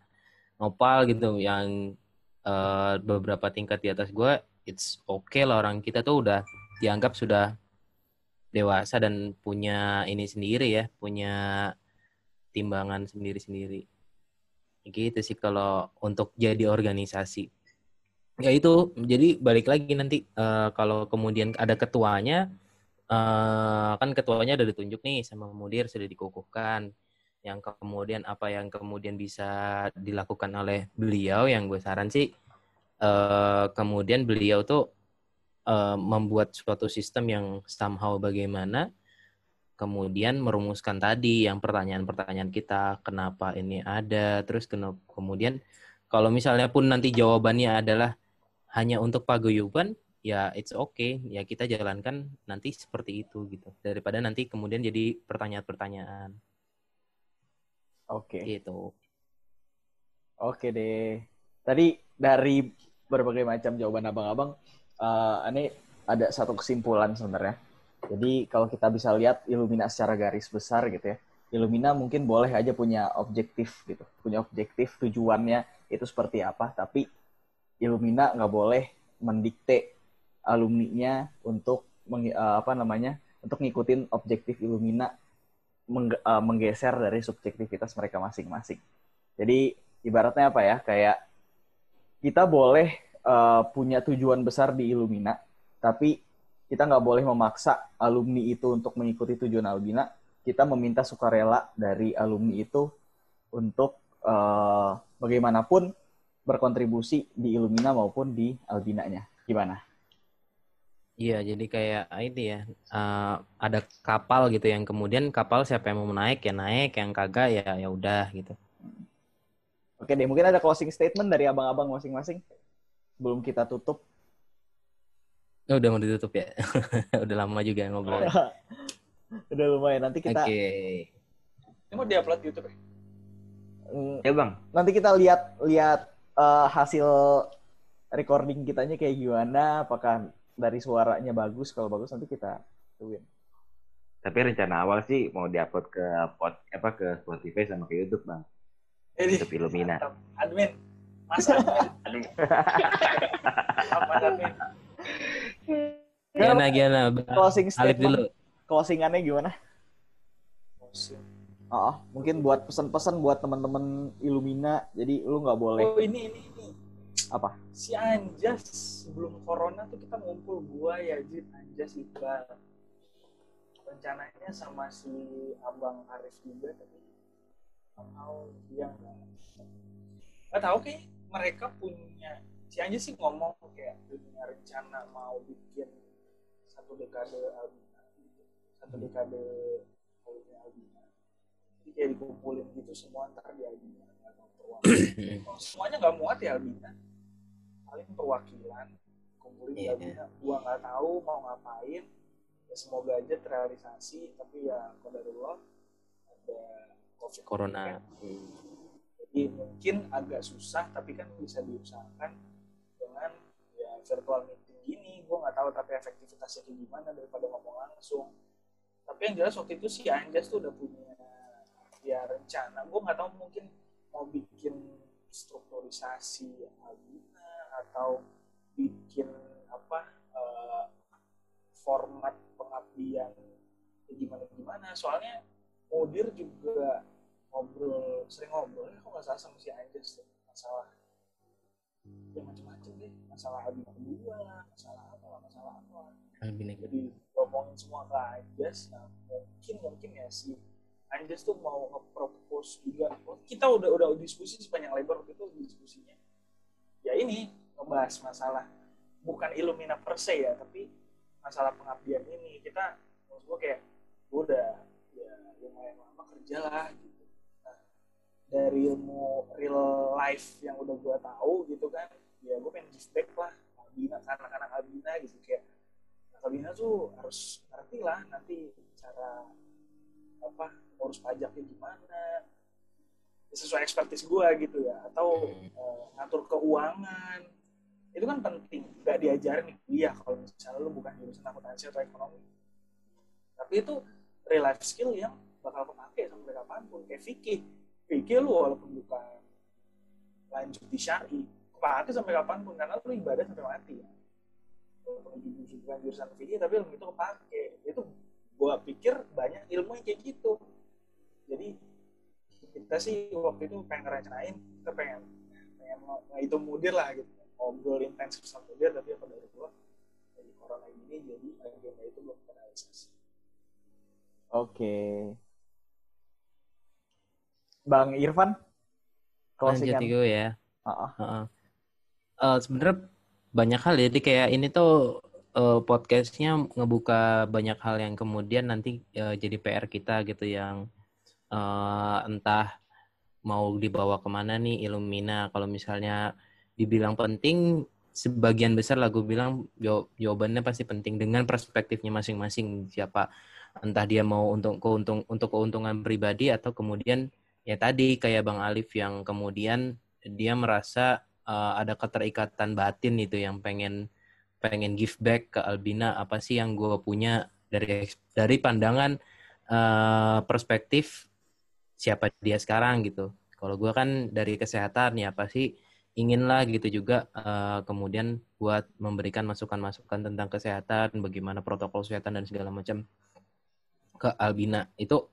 Nopal gitu yang eh, beberapa tingkat di atas gue, it's okay lah orang kita tuh udah dianggap sudah dewasa dan punya ini sendiri ya, punya timbangan sendiri-sendiri. Gitu sih kalau untuk jadi organisasi. Ya itu, jadi balik lagi nanti eh, kalau kemudian ada ketuanya, eh, kan ketuanya udah ditunjuk nih sama mudir sudah dikukuhkan. Yang kemudian apa yang kemudian bisa dilakukan oleh beliau, yang gue saran sih, eh, kemudian beliau tuh eh, membuat suatu sistem yang somehow bagaimana, kemudian merumuskan tadi yang pertanyaan-pertanyaan kita, kenapa ini ada, terus kemudian kalau misalnya pun nanti jawabannya adalah hanya untuk paguyuban, ya it's okay, ya kita jalankan nanti seperti itu gitu, daripada nanti kemudian jadi pertanyaan-pertanyaan Oke. gitu. Oke deh. Tadi dari berbagai macam jawaban abang-abang, eh, ini ada satu kesimpulan sebenarnya. Jadi kalau kita bisa lihat Illumina secara garis besar gitu ya, Illumina mungkin boleh aja punya objektif gitu, punya objektif tujuannya itu seperti apa, tapi Illumina nggak boleh mendikte alumninya untuk meng- eh, apa namanya, untuk ngikutin objektif Illumina mengge- eh, menggeser dari subjektivitas mereka masing-masing. Jadi ibaratnya apa ya kayak kita boleh uh, punya tujuan besar di Illumina tapi kita nggak boleh memaksa alumni itu untuk mengikuti tujuan Albina kita meminta sukarela dari alumni itu untuk uh, bagaimanapun berkontribusi di Illumina maupun di Albinanya. Gimana? Iya, jadi kayak ah, ini ya, eh, ada kapal gitu yang kemudian kapal siapa yang mau naik ya naik, yang kagak ya ya udah gitu. Oke deh, mungkin ada closing statement dari abang-abang masing-masing sebelum kita tutup. Oh, udah mau ditutup ya. udah lama juga ngobrol. Udah lumayan. Nanti Oke. kita Ini mau diupload di YouTube ya? mm, Ya bang, nanti kita lihat lihat eh, hasil recording kitanya kayak gimana. Apakah dari suaranya bagus? Kalau bagus nanti kita tuin. tapi rencana awal sih mau diupload ke pot apa ke Spotify sama ke YouTube bang. Jadi, YouTube Illumina. Admin. Mas admin. Apa admin? Gimana gimana? Closing Alif dulu. statement. Closingannya gimana? Oh, mungkin buat pesan-pesan buat teman-teman Illumina. Jadi lu nggak boleh Oh ini ini ini. Apa? Si Anjas sebelum corona tuh kita ngumpul gua ya Jit Anjas Iqbal. Rencananya sama si Abang Arif juga tapi somehow dia nggak tahu kayak mereka punya si Anjas sih ngomong kayak punya rencana mau bikin satu dekade Albina gitu. satu dekade Albina Albina jadi kayak dikumpulin gitu semua ntar di Albina semuanya nggak muat ya Albina paling perwakilan kumpulin di Iya. Albina gua nggak tahu mau ngapain. Ya semoga aja terrealisasi tapi ya kodarullah ada covid Corona. jadi mungkin agak susah tapi kan bisa diusahakan dengan ya virtual meeting gini. Gue nggak tahu tapi efektivitasnya kayak gimana daripada ngomong langsung. Tapi yang jelas waktu itu si Anjas tuh udah punya ya rencana. Gue nggak tahu mungkin mau bikin strukturisasi Albina atau bikin apa eh, format pengabdian ya gimana gimana. Soalnya Mudir juga ngobrol sering ngobrol ya kok nggak salah sama si Anjas tuh. Masalah ya macam-macam deh. Masalah Albina kedua lah masalah apa lah masalah apa. Lah Albina. jadi ngomongin semua ke Anjas nah mungkin mungkin ya si Anjas tuh mau nge-propose juga. Kita udah udah diskusi sepanjang lebar waktu itu diskusinya. Ya ini ngebahas masalah bukan Illumina per se ya tapi masalah pengabdian ini. Kita maksud gue kayak gue udah ya lumayan lama kerja lah gitu. Nah, dari ilmu real life yang udah gue tahu gitu kan ya gue pengen give back lah Albina anak-anak Albina gitu. Kayak Albina tuh harus ngerti lah nanti cara apa urus pajaknya gimana Ya, sesuai ekspertis gue gitu ya atau eh, ngatur keuangan. Itu kan penting nggak diajarin di kuliah kalau misalnya lu bukan jurusan akuntansi atau ekonomi. Tapi itu real life skill yang bakal kepake sampai kapan pun. Kayak fikih fikih lu walaupun bukan lanjut di syari kepake sampai kapan pun karena lu ibadah sampai mati ya. Bukan jurusan fikih tapi ilmu itu kepake. Itu gua pikir banyak ilmu yang kayak gitu jadi kita sih waktu itu pengen ngerencanain kita pengen pengen ngitung mudir lah gitu ngobrol intensif sama mudir tapi apa dari gua dari corona ini jadi agenda itu belum terrealisasi Oke. Bang Irfan, Lanjut gue ya. Ah, ah. Heeh. Eh, sebenarnya banyak hal ya. Jadi kayak ini tuh eh, podcastnya ngebuka banyak hal yang kemudian nanti eh, jadi PR kita gitu yang eh, entah mau dibawa ke mana nih Illumina. Kalau misalnya dibilang penting, sebagian besar lah gue bilang jaw- jawabannya pasti penting dengan perspektifnya masing-masing siapa entah dia mau untuk keuntung untuk keuntungan pribadi atau kemudian ya tadi kayak Bang Alif yang kemudian dia merasa uh, ada keterikatan batin itu yang pengen pengen give back ke Albina apa sih yang gue punya dari dari pandangan uh, perspektif siapa dia sekarang gitu. Kalau gue kan dari kesehatan ya apa sih inginlah gitu juga uh, kemudian buat memberikan masukan-masukan tentang kesehatan bagaimana protokol kesehatan dan segala macam ke Albina. Itu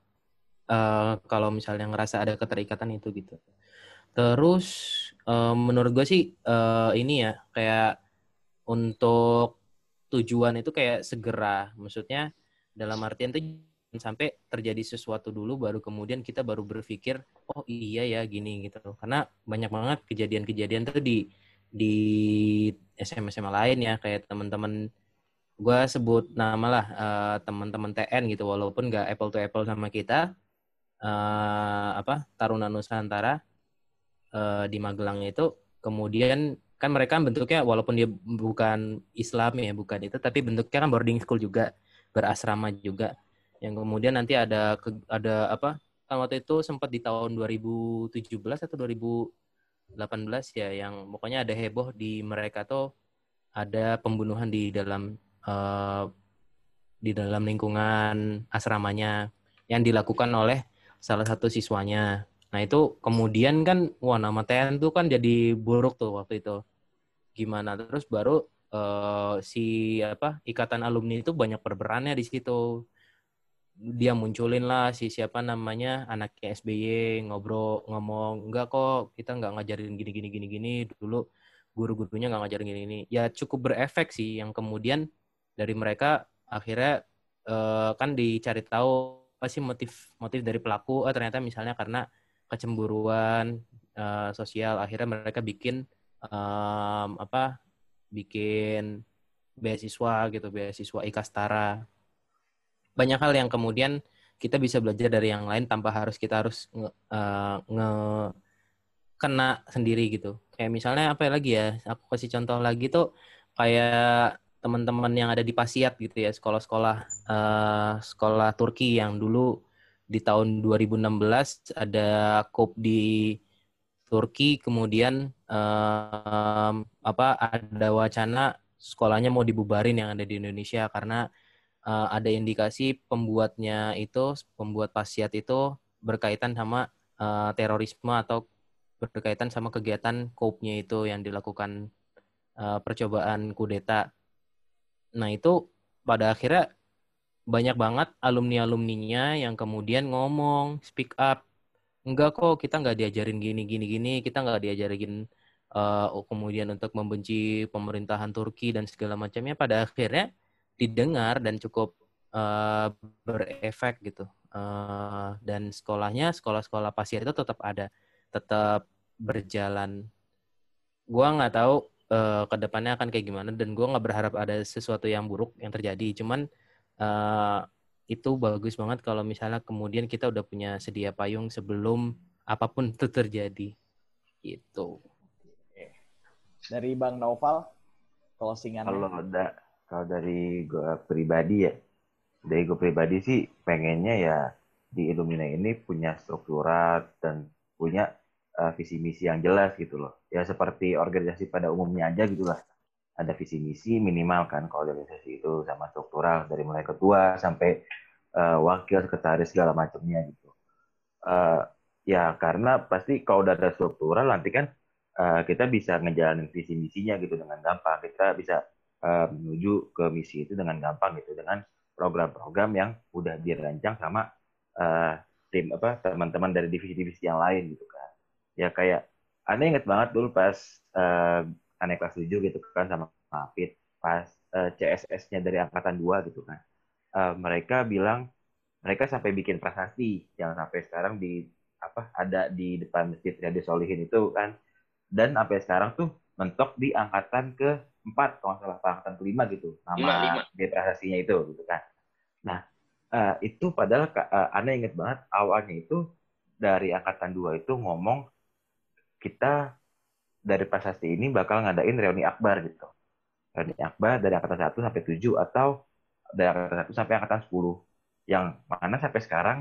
uh, kalau misalnya ngerasa ada keterikatan itu gitu. Terus eh, menurut gue sih eh, ini ya kayak untuk tujuan itu kayak segera, maksudnya dalam artian tuh sampai terjadi sesuatu dulu baru kemudian kita baru berpikir oh iya ya gini gitu. Karena banyak banget kejadian-kejadian tuh di di SMA SMA lain ya kayak teman-teman gue sebut nama lah uh, teman-teman TN gitu walaupun nggak apple to apple sama kita uh, apa Taruna Nusantara uh, di Magelang itu kemudian kan mereka bentuknya walaupun dia bukan Islam ya bukan itu tapi bentuknya kan boarding school juga berasrama juga yang kemudian nanti ada ke, ada apa kan waktu itu sempat di tahun 2017 atau 2018 ya yang pokoknya ada heboh di mereka tuh ada pembunuhan di dalam uh, di dalam lingkungan asramanya yang dilakukan oleh salah satu siswanya. Nah itu kemudian kan wah nama TN tuh kan jadi buruk tuh waktu itu. Gimana terus baru uh, si apa ikatan alumni itu banyak berperannya di situ dia munculin lah si siapa namanya anaknya SBY ngobrol ngomong enggak kok kita nggak ngajarin gini gini gini gini dulu guru-gurunya nggak ngajarin gini gini. Ya cukup berefek sih yang kemudian dari mereka akhirnya uh, kan dicari tahu apa sih motif motif dari pelaku oh ternyata misalnya karena kecemburuan uh, sosial akhirnya mereka bikin um, apa bikin beasiswa gitu beasiswa ikastara banyak hal yang kemudian kita bisa belajar dari yang lain tanpa harus kita harus nge, uh, nge kena sendiri gitu. Kayak misalnya apa lagi ya? Aku kasih contoh lagi tuh kayak teman-teman yang ada di Pasiat gitu ya, sekolah-sekolah uh, sekolah Turki yang dulu di tahun 2016 ada COP di Turki, kemudian um, apa ada wacana sekolahnya mau dibubarin yang ada di Indonesia karena uh, ada indikasi pembuatnya itu pembuat pasiat itu berkaitan sama uh, terorisme atau berkaitan sama kegiatan koupnya itu yang dilakukan uh, percobaan kudeta. Nah itu pada akhirnya banyak banget alumni-alumninya yang kemudian ngomong, speak up. Enggak kok, kita nggak diajarin gini, gini, gini. Kita nggak diajarin uh, kemudian untuk membenci pemerintahan Turki dan segala macamnya. Pada akhirnya didengar dan cukup uh, berefek gitu. Uh, dan sekolahnya, sekolah-sekolah pasir itu tetap ada, tetap berjalan. Gua nggak tahu uh, ke depannya akan kayak gimana dan gua nggak berharap ada sesuatu yang buruk yang terjadi. Cuman uh, itu bagus banget kalau misalnya kemudian kita udah punya sedia payung sebelum apa pun itu terjadi. Gitu. Dari Bang Noval, closingan. Kalau ada kalau dari gue pribadi ya, dari gue pribadi sih pengennya ya di Illumina ini punya strukturat dan punya uh, visi misi yang jelas gitu loh. Ya seperti organisasi pada umumnya aja gitu lah. Ada visi misi minimal kan kalau organisasi itu sama struktural dari mulai ketua sampai uh, wakil sekretaris segala macamnya gitu. Uh, ya karena pasti kalau udah ada struktural nanti kan uh, kita bisa ngejalanin visi misinya gitu dengan gampang. Kita bisa uh, menuju ke misi itu dengan gampang gitu dengan program-program yang udah dirancang sama uh, tim apa teman-teman dari divisi-divisi yang lain gitu kan. Ya kayak aneh inget banget dulu pas uh, aneh kelas 7 gitu kan sama Mafit pas uh, CSS-nya dari angkatan 2 gitu kan. Uh, mereka bilang mereka sampai bikin prasasti yang sampai sekarang di apa ada di depan masjid Riyadus Solihin itu kan. Dan sampai sekarang tuh mentok di angkatan ke empat kalau salah angkatan kelima gitu nama prestasinya itu gitu kan. Nah uh, itu padahal uh, aneh inget banget awalnya itu dari angkatan dua itu ngomong kita dari prestasi ini bakal ngadain reuni akbar gitu. Reuni akbar dari angkatan satu sampai tujuh atau dari angkatan satu sampai angkatan sepuluh. Yang mana sampai sekarang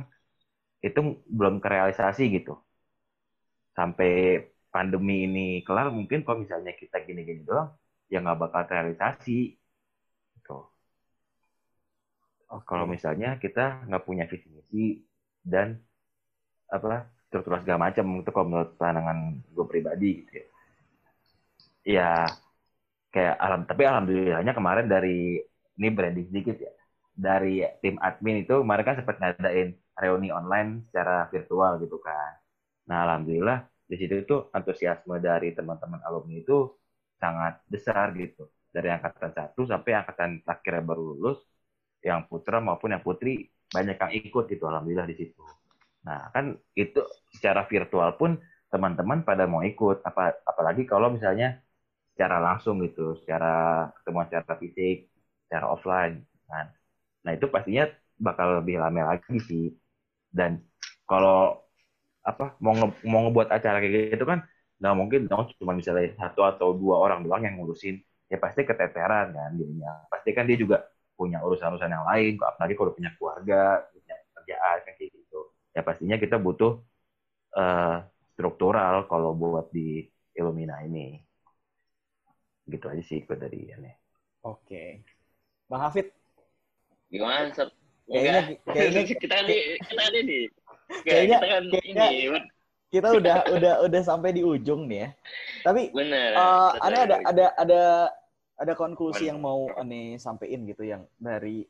itu belum kerealisasi gitu. Sampai pandemi ini kelar mungkin kalau misalnya kita gini-gini doang ya nggak bakal realisasi gitu. Okay. Kalau misalnya kita nggak punya visi misi dan apa struktur segala macam itu kalau menurut pandangan gue pribadi gitu ya. Ya kayak alam tapi alhamdulillahnya kemarin dari ini branding sedikit ya dari tim admin itu kemarin kan sempat ngadain reuni online secara virtual gitu kan. Nah alhamdulillah di situ itu antusiasme dari teman-teman alumni itu sangat besar gitu. Dari angkatan satu sampai angkatan terakhir baru lulus yang putra maupun yang putri banyak yang ikut gitu alhamdulillah di situ. Nah kan itu secara virtual pun teman-teman pada mau ikut apa apalagi kalau misalnya secara langsung gitu secara ketemuan secara fisik secara offline. Kan nah itu pastinya bakal lebih rame lagi sih. Dan kalau apa mau nge, mau ngebuat acara kayak gitu kan nggak mungkin dong cuma misalnya satu atau dua orang doang yang ngurusin ya pasti keteteran kan dirinya pasti kan dia juga punya urusan-urusan yang lain apalagi kalau punya keluarga punya kerjaan kayak gitu ya pastinya kita butuh uh, struktural kalau buat di Illumina ini gitu aja sih ikut dari ini Oke. Bang Hafid, Gimana? Kayaknya- Enggak. kayaknya- kita kan di, kita kan ini. Kayaknya- kita kan ini. Kita udah udah udah sampai di ujung nih ya. Tapi Bener. eh Kita ada ada ada ada ada konklusi yang mau ane sampein gitu yang dari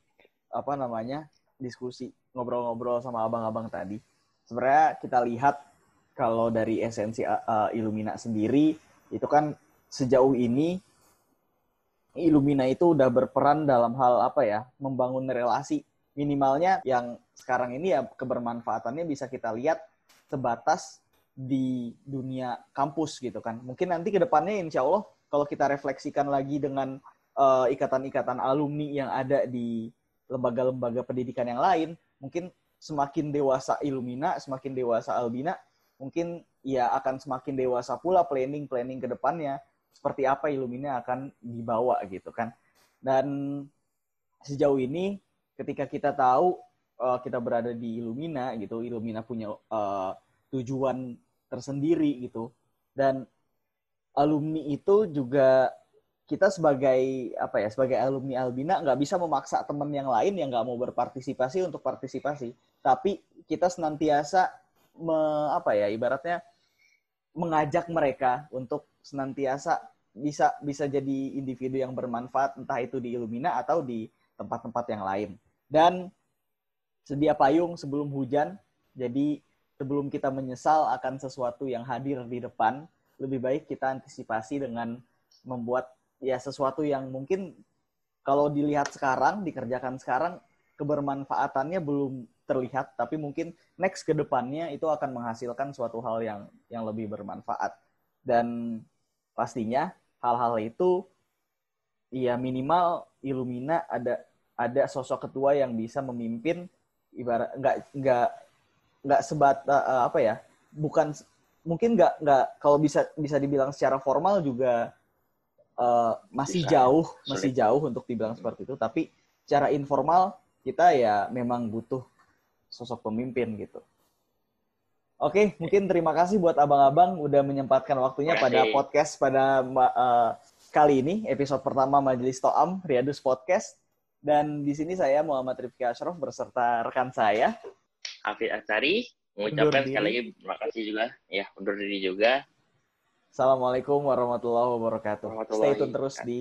apa namanya diskusi ngobrol-ngobrol sama abang-abang tadi. Sebenarnya kita lihat kalau dari esensi uh, Illumina sendiri itu kan sejauh ini Illumina itu udah berperan dalam hal apa ya membangun relasi minimalnya yang sekarang ini ya kebermanfaatannya bisa kita lihat sebatas di dunia kampus gitu kan mungkin nanti ke depannya insya Allah kalau kita refleksikan lagi dengan eh, ikatan-ikatan alumni yang ada di lembaga-lembaga pendidikan yang lain mungkin semakin dewasa Illumina semakin dewasa Albina mungkin ya akan semakin dewasa pula planning-planning ke depannya seperti apa Illumina akan dibawa gitu kan. Dan sejauh ini ketika kita tahu uh, kita berada di Illumina gitu, Illumina punya uh, tujuan tersendiri gitu. Dan alumni itu juga kita sebagai apa ya sebagai alumni Albina nggak bisa memaksa teman yang lain yang nggak mau berpartisipasi untuk partisipasi tapi kita senantiasa me, apa ya ibaratnya mengajak mereka untuk senantiasa bisa bisa jadi individu yang bermanfaat entah itu di Illumina atau di tempat-tempat yang lain dan sedia payung sebelum hujan jadi sebelum kita menyesal akan sesuatu yang hadir di depan lebih baik kita antisipasi dengan membuat ya sesuatu yang mungkin kalau dilihat sekarang dikerjakan sekarang kebermanfaatannya belum terlihat tapi mungkin next ke depannya itu akan menghasilkan suatu hal yang yang lebih bermanfaat. Dan pastinya hal-hal itu ya minimal Illumina ada ada sosok ketua yang bisa memimpin ibarat nggak nggak nggak sebat eh, apa ya bukan mungkin nggak nggak kalau bisa bisa dibilang secara formal juga eh, masih Bisa. jauh Sulit. masih jauh untuk dibilang seperti itu tapi secara informal kita ya memang butuh sosok pemimpin gitu. Oke, mungkin terima kasih buat abang-abang udah menyempatkan waktunya pada podcast pada eh, kali ini episode pertama Majelis Toam Riadus Podcast dan di sini saya Muhammad Rifki Ashraf beserta rekan saya Hafid Asari mengucapkan sekali lagi terima kasih juga ya undur diri juga Assalamualaikum warahmatullahi wabarakatuh. Warahmatullahi Stay tune terus di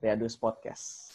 Riadus Podcast.